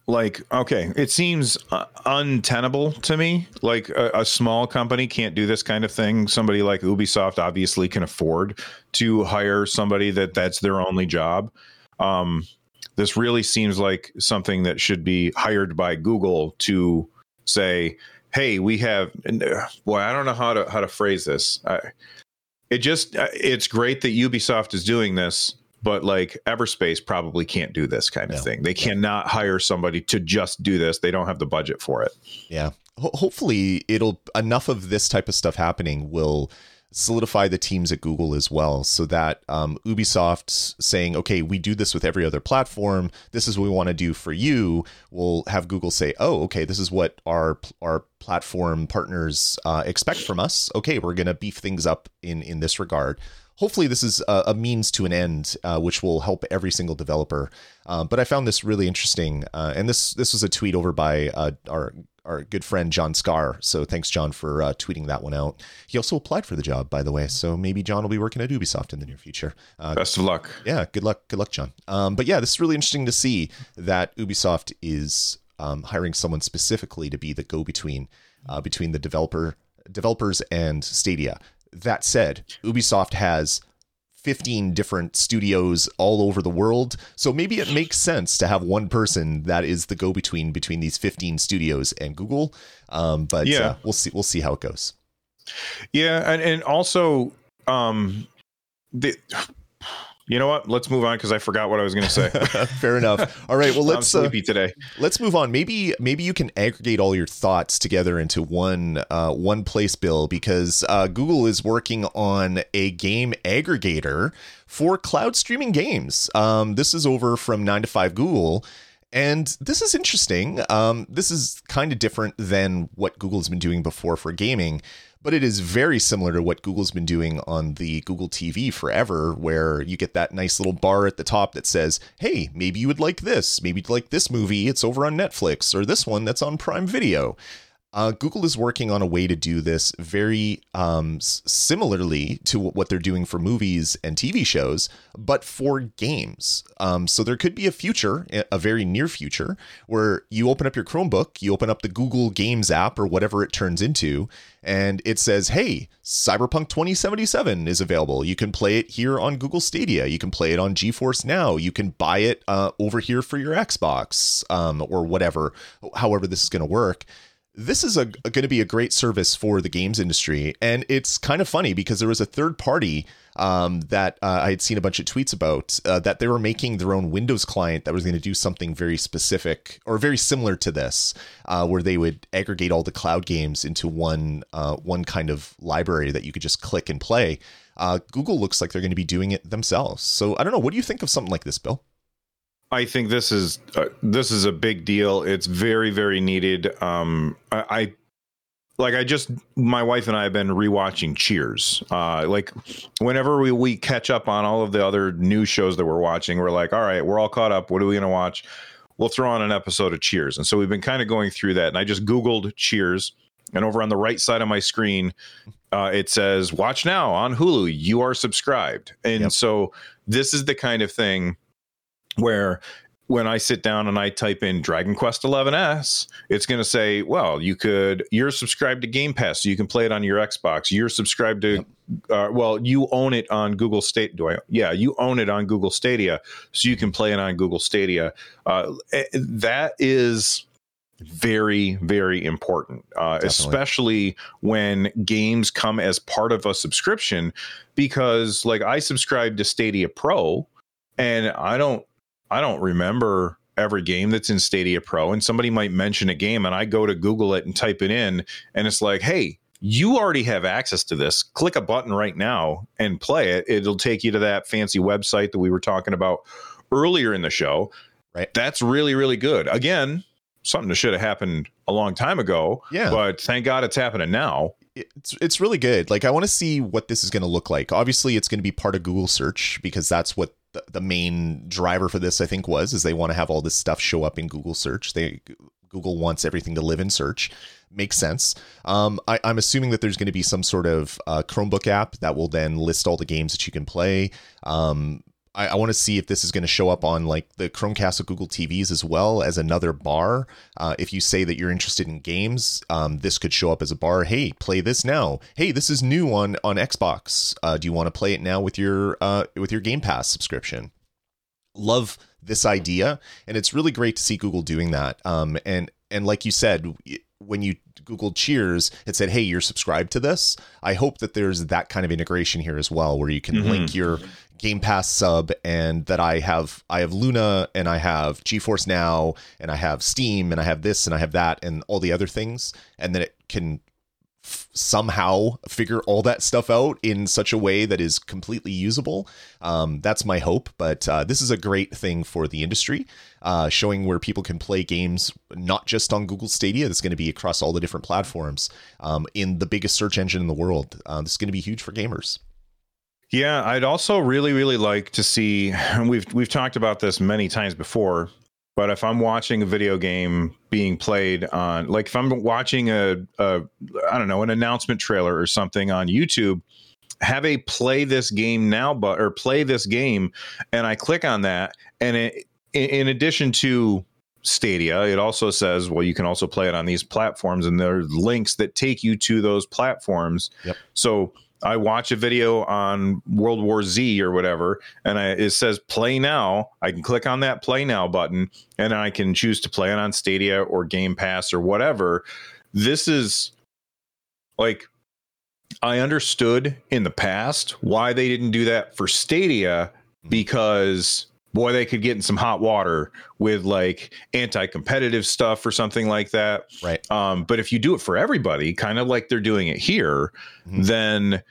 Like, okay, it seems uh, untenable to me. Like, a, a small company can't do this kind of thing. Somebody like Ubisoft obviously can afford to hire somebody that that's their only job. Um, this really seems like something that should be hired by Google to say, "Hey, we have." Uh, boy, I don't know how to how to phrase this. I, it just uh, it's great that Ubisoft is doing this but like Everspace probably can't do this kind of No. thing. They cannot hire somebody to just do this. They don't have the budget for it. Yeah. Ho- hopefully, it'll enough of this type of stuff happening will solidify the teams at Google as well, so that um, Ubisoft's saying, "Okay, we do this with every other platform. This is what we want to do for you." We'll have Google say, "Oh, okay, this is what our our platform partners uh, expect from us. Okay, we're going to beef things up in in this regard." Hopefully this is a, a means to an end, uh, which will help every single developer. Um, but I found this really interesting, uh, and this this was a tweet over by uh, our our good friend John Scar. So thanks, John, for uh, tweeting that one out. He also applied for the job, by the way. So maybe John will be working at Ubisoft in the near future. Uh, Best of luck. Yeah, good luck. Good luck, John. Um, but yeah, this is really interesting to see that Ubisoft is um, hiring someone specifically to be the go-between uh, between the developer developers and Stadia. That said, Ubisoft has 15 different studios all over the world. So maybe it makes sense to have one person that is the go between between these 15 studios and Google. Um, but yeah, uh, we'll see. We'll see how it goes. Yeah, and and also um, the you know what? Let's move on because I forgot what I was going to say. Fair enough. All right. Well, let's I'm uh, sleepy uh, today. Let's move on. Maybe maybe you can aggregate all your thoughts together into one uh, one place, Bill, because uh, Google is working on a game aggregator for cloud streaming games. Um, this is over from 9to5Google. And this is interesting. Um, this is kind of different than what Google's been doing before for gaming but it is very similar to what Google's been doing on the Google TV forever, where you get that nice little bar at the top that says, hey, maybe you would like this. Maybe you'd like this movie. It's over on Netflix, or this one that's on Prime Video. Uh, Google is working on a way to do this very um, similarly to what they're doing for movies and TV shows, but for games. Um, so there could be a future, a very near future, where you open up your Chromebook, you open up the Google Games app or whatever it turns into, and it says, hey, Cyberpunk 2077 is available. You can play it here on Google Stadia. You can play it on GeForce Now. You can buy it uh, over here for your Xbox um, or whatever, however, this is going to work this is a, a going to be a great service for the games industry. And it's kind of funny because there was a third party um, that uh, i had seen a bunch of tweets about uh, that they were making their own windows client that was going to do something very specific or very similar to this uh, where they would aggregate all the cloud games into one uh, one kind of library that you could just click and play. Uh, google looks like they're going to be doing it themselves. So i don't know what do you think of something like this bill I think this is uh, this is a big deal. It's very very needed. Um, I, I, like I just my wife and I have been rewatching Cheers. Uh, like whenever we we catch up on all of the other new shows that we're watching, we're like, all right, we're all caught up. What are we gonna watch? We'll throw on an episode of Cheers. And so we've been kind of going through that. And I just Googled Cheers, and over on the right side of my screen, uh, it says "Watch now" on Hulu. You are subscribed, and yep. so this is the kind of thing where when I sit down and I type in Dragon Quest 11S, it's going to say, well, you could, you're subscribed to Game Pass, so you can play it on your Xbox. You're subscribed to, uh, well, you own it on Google State. Do I? Yeah, you own it on Google Stadia, so you can play it on Google Stadia. Uh, eh, that is very, very important, uh, especially when games come as part of a subscription, because like I subscribe to Stadia Pro and I don't I don't remember every game that's in Stadia Pro, and somebody might mention a game, and I go to Google it and type it in, and it's like, hey, you already have access to this. Click a button right now and play it. It'll take you to that fancy website that we were talking about earlier in the show. Right. That's really, really good. Again, something that should have happened a long time ago. Yeah. But thank God it's happening now. It's it's really good. Like I want to see what this is going to look like. Obviously, it's going to be part of Google search because that's what the, the main driver for this I think was is they want to have all this stuff show up in Google search. They Google wants everything to live in search. Makes sense. Um, I, am assuming that there's going to be some sort of uh, Chromebook app that will then list all the games that you can play. Um, I, I want to see if this is going to show up on like the Chromecast of Google TVs as well as another bar. Uh, if you say that you're interested in games, um, this could show up as a bar. Hey, play this now. Hey, this is new on on Xbox. Uh, do you want to play it now with your uh, with your Game Pass subscription? Love this idea, and it's really great to see Google doing that. Um, and and like you said, when you Google Cheers, it said, "Hey, you're subscribed to this." I hope that there's that kind of integration here as well, where you can mm-hmm. link your Game Pass sub and that I have I have Luna and I have GeForce Now and I have Steam and I have this and I have that and all the other things and then it can somehow figure all that stuff out in such a way that is completely usable. Um, that's my hope. But uh, this is a great thing for the industry, uh, showing where people can play games not just on Google Stadia. That's going to be across all the different platforms um, in the biggest search engine in the world. Uh, this is going to be huge for gamers. Yeah, I'd also really, really like to see. We've we've talked about this many times before. But if I'm watching a video game being played on, like if I'm watching a, a I don't know, an announcement trailer or something on YouTube, have a play this game now, but or play this game, and I click on that, and it, in addition to Stadia, it also says, well, you can also play it on these platforms, and there are links that take you to those platforms. Yep. So I watch a video on World War Z or whatever, and I, it says play now. I can click on that play now button, and I can choose to play it on Stadia or Game Pass or whatever. This is like I understood in the past why they didn't do that for Stadia hmm. because boy, they could get in some hot water with like anti-competitive stuff or something like that. Right. Um, but if you do it for everybody, kind of like they're doing it here, Mhm. then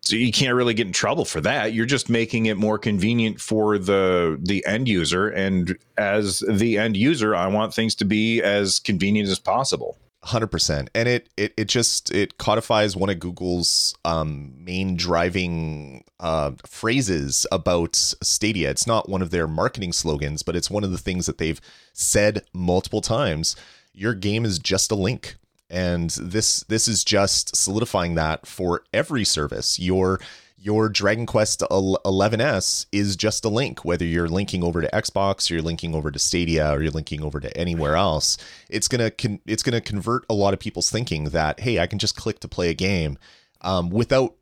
so you can't really get in trouble for that. You're just making it more convenient for the the end user. And as the end user, I want things to be as convenient as possible. Hundred percent, and it it it just it codifies one of Google's um, main driving uh, phrases about Stadia. It's not one of their marketing slogans, but it's one of the things that they've said multiple times. Your game is just a link, and this this is just solidifying that for every service. Your your Dragon Quest 11s is just a link, whether you're linking over to Xbox, or you're linking over to Stadia, or you're linking over to anywhere else. It's gonna con- it's gonna convert a lot of people's thinking that hey, I can just click to play a game um, without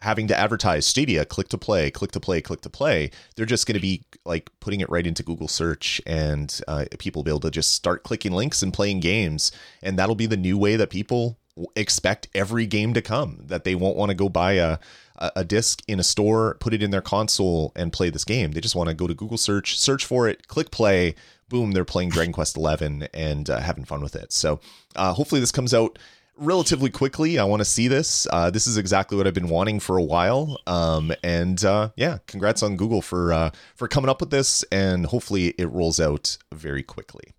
having to advertise Stadia. Click to play, click to play, click to play. They're just gonna be like putting it right into Google search, and uh, people will be able to just start clicking links and playing games, and that'll be the new way that people expect every game to come. That they won't want to go buy a a disc in a store, put it in their console, and play this game. They just want to go to Google search, search for it, click play, boom, they're playing Dragon Quest XI and uh, having fun with it. So uh, hopefully this comes out relatively quickly. I want to see this. Uh, this is exactly what I've been wanting for a while. Um, and uh, yeah, congrats on Google for uh, for coming up with this, and hopefully it rolls out very quickly.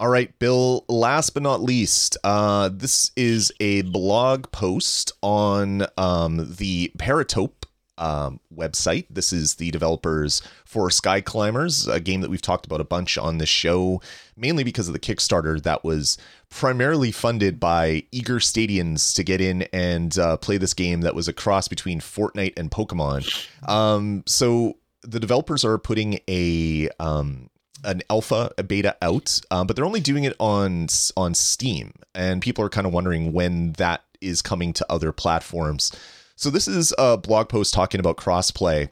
All right, Bill, last but not least, uh, this is a blog post on um, the Paratope um, website. This is the developers for Sky Climbers, a game that we've talked about a bunch on the show, mainly because of the Kickstarter that was primarily funded by eager Stadians to get in and uh, play this game that was a cross between Fortnite and Pokemon. Um, so the developers are putting a um, an alpha, a beta out, um, but they're only doing it on on Steam, and people are kind of wondering when that is coming to other platforms. So this is a blog post talking about crossplay,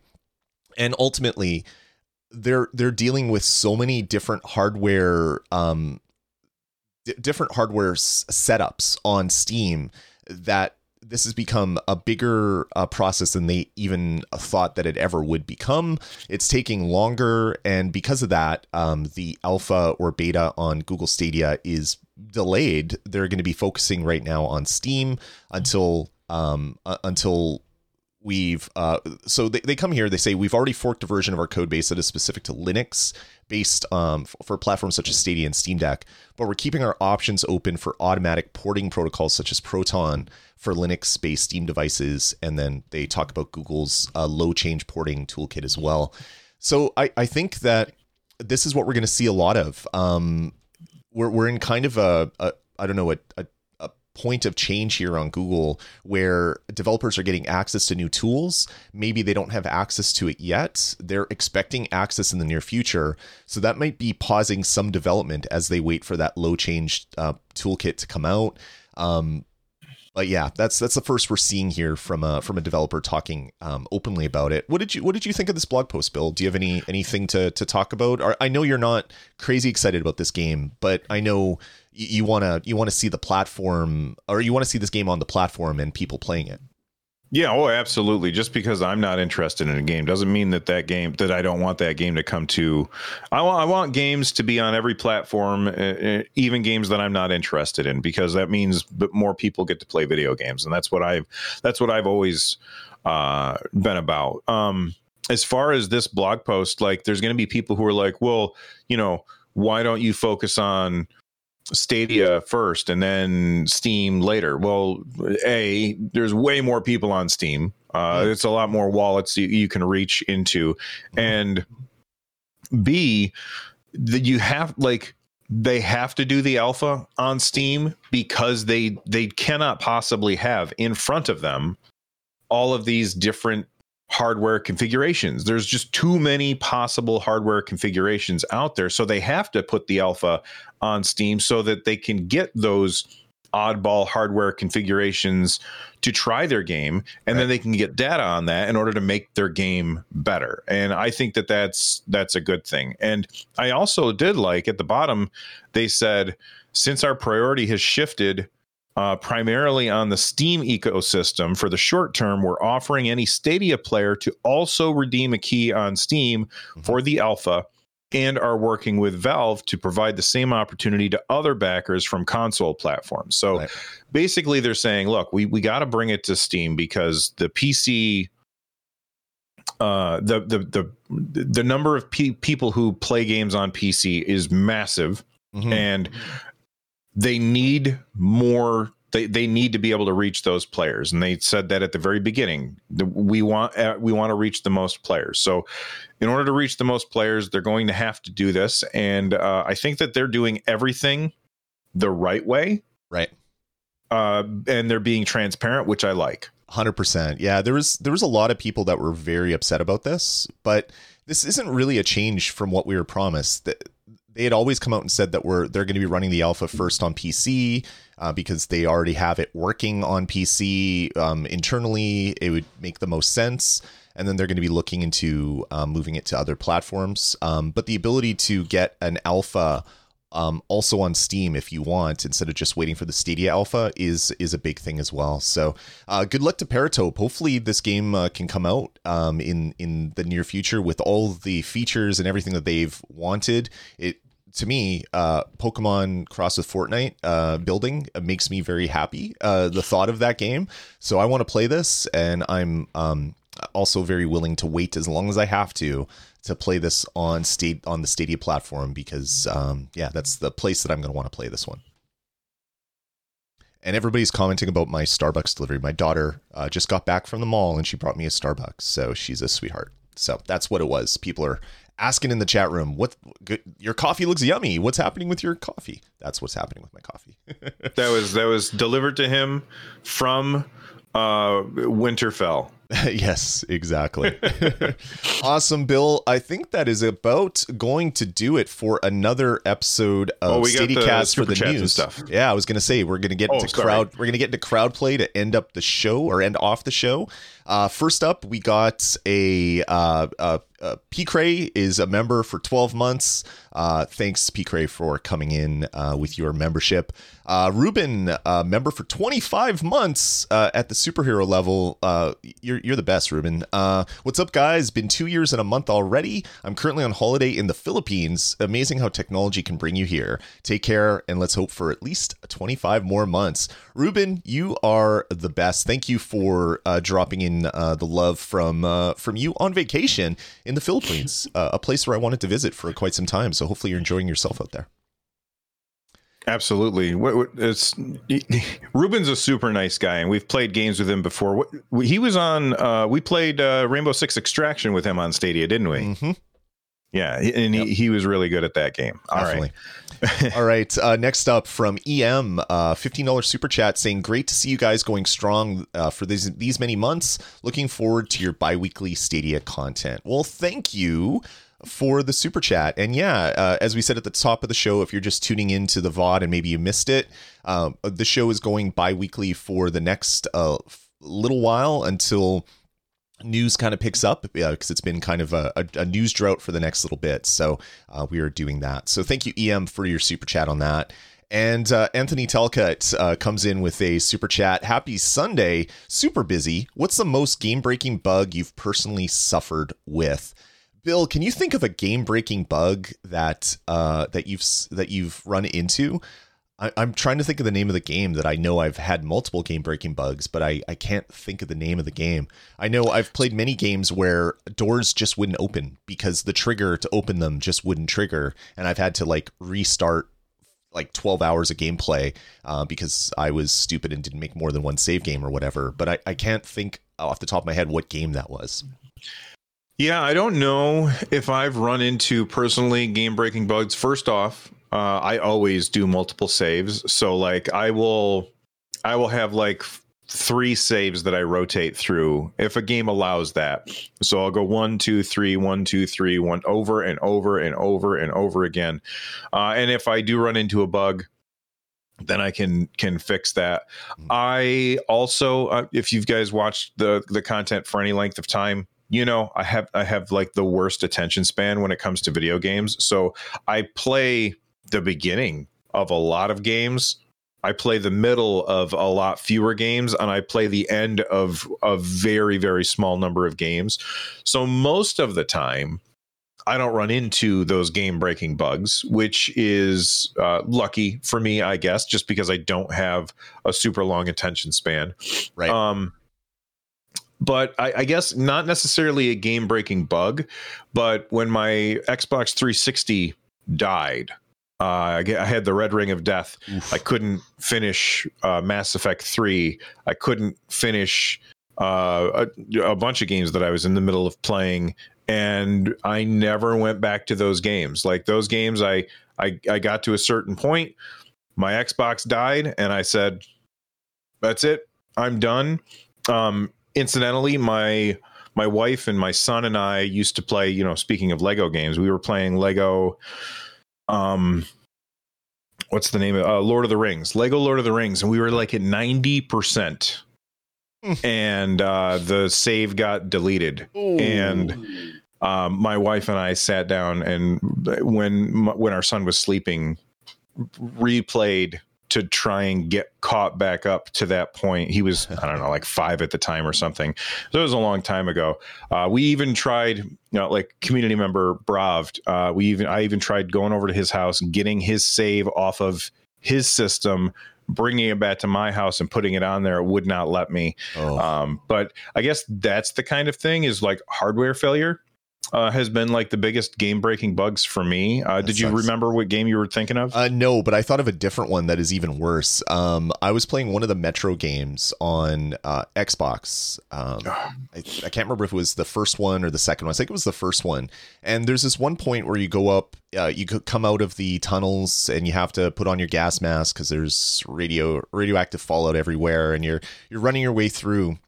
and ultimately, they're they're dealing with so many different hardware, um, d- different hardware s- setups on Steam that this has become a bigger uh, process than they even thought that it ever would become. It's taking longer, and because of that, um, the alpha or beta on Google Stadia is delayed. They're going to be focusing right now on Steam until um, uh, until we've uh, so they, they come here they say we've already forked a version of our code base that is specific to linux based um, f- for platforms such as stadia and steam deck but we're keeping our options open for automatic porting protocols such as proton for linux based steam devices. And then they talk about google's uh, low change porting toolkit as well. So i, I think that this is what we're going to see a lot of. Um, we're, we're in kind of a, a i don't know a, a a point of change here on Google where developers are getting access to new tools. Maybe they don't have access to it yet. They're expecting access in the near future. So that might be pausing some development as they wait for that low change uh, toolkit to come out. Um, but yeah, that's that's the first we're seeing here from a from a developer talking um, openly about it. What did you what did you think of this blog post, Bill? Do you have any anything to to talk about? Or, I know you're not crazy excited about this game, but I know you want to you want to see the platform or you want to see this game on the platform and people playing it. Yeah, oh, absolutely. Just because I'm not interested in a game doesn't mean that that game that I don't want that game to come to. I want I want games to be on every platform, uh, uh, even games that I'm not interested in, because that means b- more people get to play video games, and that's what I've that's what I've always uh, been about. Um, as far as this blog post, like, there's going to be people who are like, well, you know, why don't you focus on Stadia first and then Steam later. Well, a there's way more people on Steam. Uh, It's a lot more wallets you, you can reach into, and B, that you have like they have to do the alpha on Steam because they they cannot possibly have in front of them all of these different hardware configurations. There's just too many possible hardware configurations out there. So they have to put the alpha on Steam so that they can get those oddball hardware configurations to try their game and right. then they can get data on that in order to make their game better and i think that that's that's a good thing and i also did like at the bottom they said since our priority has shifted uh, primarily on the Steam ecosystem. For the short term, we're offering any Stadia player to also redeem a key on Steam mm-hmm. for the alpha and are working with Valve to provide the same opportunity to other backers from console platforms. So right. basically, they're saying, look, we, we got to bring it to Steam because the PC. Uh, the the the the number of pe- people who play games on PC is massive, mm-hmm. and they need more they, they need to be able to reach those players. And they said that at the very beginning we want uh, we want to reach the most players. So in order to reach the most players they're going to have to do this. And uh, i think that they're doing everything the right way. Right. Uh, and they're being transparent which i like. 100% yeah there was there was a lot of people that were very upset about this but this isn't really a change from what we were promised they had always come out and said that we're they're going to be running the alpha first on PC uh, because they already have it working on PC um, internally. It would make the most sense, and then they're going to be looking into um, moving it to other platforms. Um, but the ability to get an alpha um, also on Steam if you want, instead of just waiting for the Stadia Alpha, is is a big thing as well. So, uh, good luck to Paratope. Hopefully, this game uh, can come out um, in in the near future with all the features and everything that they've wanted. It to me, uh, Pokemon Cross with Fortnite uh, building makes me very happy. Uh, the thought of that game, so I want to play this, and I'm um, also very willing to wait as long as I have to to play this on state on the Stadia platform because um, yeah, that's the place that I'm going to want to play this one. And everybody's commenting about my Starbucks delivery. My daughter uh, just got back from the mall and she brought me a Starbucks, so she's a sweetheart. So that's what it was. People are asking in the chat room, "What your coffee looks yummy? What's happening with your coffee?" That's what's happening with my coffee. that was that was delivered to him from uh, Winterfell. yes, exactly. awesome, Bill. I think that is about going to do it for another episode of oh, StadiaCast for the news stuff. Yeah, I was going to say we're going to get oh, into sorry. crowd. We're going to get into crowd play to end up the show or end off the show. Uh, first up, we got a uh, uh, uh, P. Cray is a member for 12 months. Uh, thanks, P. Cray, for coming in uh, with your membership. Uh, Ruben, uh, member for 25 months uh, at the superhero level. Uh, you're, you're the best, Ruben. What's up, guys? Been two years and a month already. I'm currently on holiday in the Philippines. Amazing how technology can bring you here. Take care, and let's hope for at least 25 more months. Ruben, you are the best. Thank you for dropping in the love from from you on vacation in the Philippines, uh, a place where I wanted to visit for quite some time. So hopefully you're enjoying yourself out there. Absolutely. It's Ruben's a super nice guy, and we've played games with him before. He was on. Uh, we played uh, Rainbow Six Extraction with him on Stadia, didn't we? Mm-hmm. Yeah, and yep. he, he was really good at that game. All Definitely. right. All right. Uh, next up from EM, uh, $15 super chat saying, Great to see you guys going strong uh, for these, these many months. Looking forward to your bi weekly Stadia content. Well, thank you for the super chat. And yeah, uh, as we said at the top of the show, if you're just tuning into the VOD and maybe you missed it, um, the show is going bi weekly for the next uh, little while until news kind of picks up because it's been kind of a, a, a, news drought for the next little bit. So uh, we are doing that. So thank you, EM, for your super chat on that. And uh, Anthony Telcut uh, comes in with a super chat. Happy Sunday. Super busy. What's the most game breaking bug you've personally suffered with? Bill, can you think of a game breaking bug that uh, that you've that you've run into? I, am trying to think of the name of the game that I know I've had multiple game breaking bugs, but I, I can't think of the name of the game. I know I've played many games where doors just wouldn't open because the trigger to open them just wouldn't trigger. And I've had to like restart like 12 hours of gameplay uh, because I was stupid and didn't make more than one save game or whatever. But I, I can't think off the top of my head what game that was. Yeah, I don't know if I've run into personally game breaking bugs. First off, uh, I always do multiple saves. So like I will I will have like three saves that I rotate through if a game allows that. So I'll go one, two, three, one, two, three, one over and over and over and over again. Uh, and if I do run into a bug, then I can can fix that. Mm. I also, uh, if you guys watched the the content for any length of time, you know I have I have like the worst attention span when it comes to video games. So I play the beginning of a lot of games. I play the middle of a lot fewer games, and I play the end of a very very small number of games. So most of the time, I don't run into those game breaking bugs, which is uh, lucky for me, I guess, just because I don't have a super long attention span. Right. Um, but I, I guess not necessarily a game breaking bug, but when my Xbox 360 died, uh, I, get- I had the red ring of death. Oof. I couldn't finish uh, Mass Effect 3. I couldn't finish uh, a, a bunch of games that I was in the middle of playing. And I never went back to those games. Like those games, I, I, I got to a certain point. My Xbox died, and I said, "That's it. I'm done." Um, incidentally, my my wife and my son and I used to play. You know, speaking of Lego games, we were playing Lego. Um, what's the name of uh, Lord of the Rings? Lego Lord of the Rings, and we were like at ninety percent, Hmm. and uh, the save got deleted. And um, my wife and I sat down and when when our son was sleeping, replayed to try and get caught back up to that point. He was I don't know like five at the time or something. So it was a long time ago. Uh, we even tried, you know, like community member Bravd. Uh, we even I even tried going over to his house, getting his save off of his system. Bringing it back to my house and putting it on there it would not let me. oh. Um, but I guess that's the kind of thing is like hardware failure uh, has been like the biggest game breaking bugs for me. Uh, did you remember what game you were thinking of? Uh, no, but I thought of a different one that is even worse. Um, I was playing one of the Metro games on uh, Xbox. Um, I, I can't remember if it was the first one or the second one. I think it was the first one. And there's this one point where you go up, uh, you come out of the tunnels, and you have to put on your gas mask because there's radio radioactive fallout everywhere, and you're you're running your way through,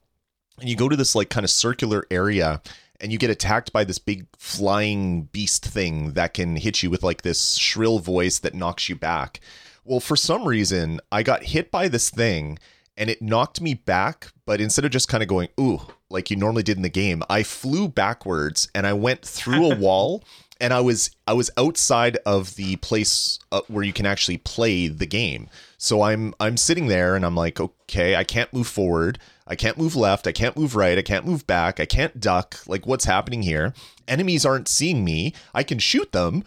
and you go to this like kind of circular area and you get attacked by this big flying beast thing that can hit you with like this shrill voice that knocks you back. Well, for some reason, I got hit by this thing and it knocked me back, but instead of just kind of going, ooh, like you normally did in the game, I flew backwards and I went through a wall and I was I was outside of the place uh, where you can actually play the game. So I'm I'm sitting there and I'm like, okay, I can't move forward. I can't move left. I can't move right. I can't move back. I can't duck. Like, what's happening here? Enemies aren't seeing me. I can shoot them.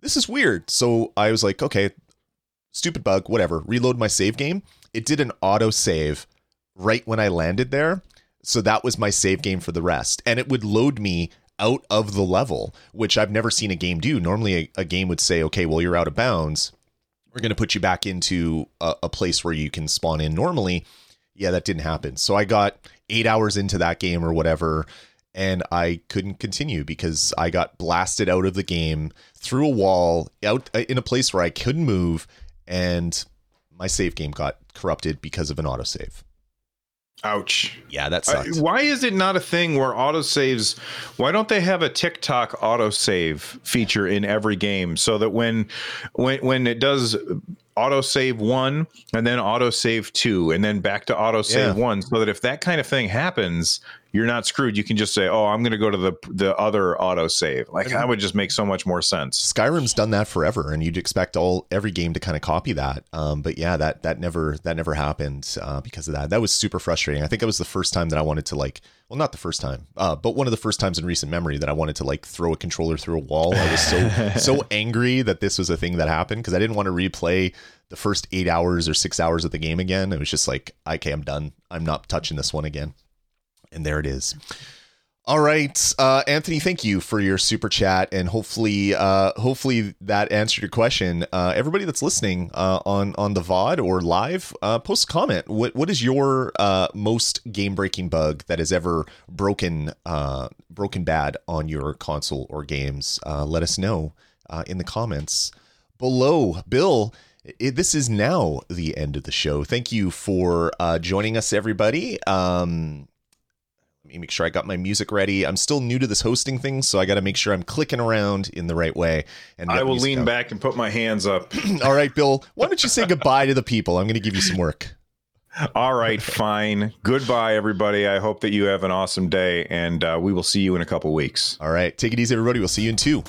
This is weird. So I was like, okay, stupid bug, whatever. Reload my save game. It did an auto save right when I landed there. So that was my save game for the rest. And it would load me out of the level, which I've never seen a game do. Normally, a, a game would say, okay, well, you're out of bounds. We're going to put you back into a, a place where you can spawn in normally yeah, that didn't happen. So I got eight hours into that game or whatever, and I couldn't continue because I got blasted out of the game through a wall out uh, in a place where I couldn't move, and my save game got corrupted because of an autosave. Ouch. Yeah, that Uh, why is it not a thing where autosaves? Why don't they have a tick-tock autosave feature in every game so that when when when it does autosave one and then autosave two and then back to autosave Yeah. one, so that if that kind of thing happens, you're not screwed. You can just say, "Oh, I'm going to go to the the other auto save." Like that would just make so much more sense. Skyrim's done that forever, and you'd expect all every game to kind of copy that. Um, but yeah, that that never that never happened uh, because of that. That was super frustrating. I think that was the first time that I wanted to like, well, not the first time, uh, but one of the first times in recent memory that I wanted to like throw a controller through a wall. I was so so angry that this was a thing that happened because I didn't want to replay the first eight hours or six hours of the game again. It was just like, okay, I'm done. I'm not touching this one again. And there it is. All right, uh, Anthony. Thank you for your super chat, and hopefully, uh, hopefully that answered your question. Uh, everybody that's listening uh, on on the VOD or live, uh, post a comment. What what is your uh, most game breaking bug that has ever broken broken bad on your console or games? let us know in the comments below. Bill. It, this is now the end of the show. Thank you for joining us, everybody. Um, make sure I got my music ready. I'm still new to this hosting thing, so I got to make sure I'm clicking around in the right way. And I will lean out. back and put my hands up. All right, Bill. Why don't you say goodbye to the people? I'm going to give you some work. All right, fine. Goodbye, everybody. I hope that you have an awesome day, and uh, we will see you in a couple weeks. All right, take it easy, everybody. We'll see you in two.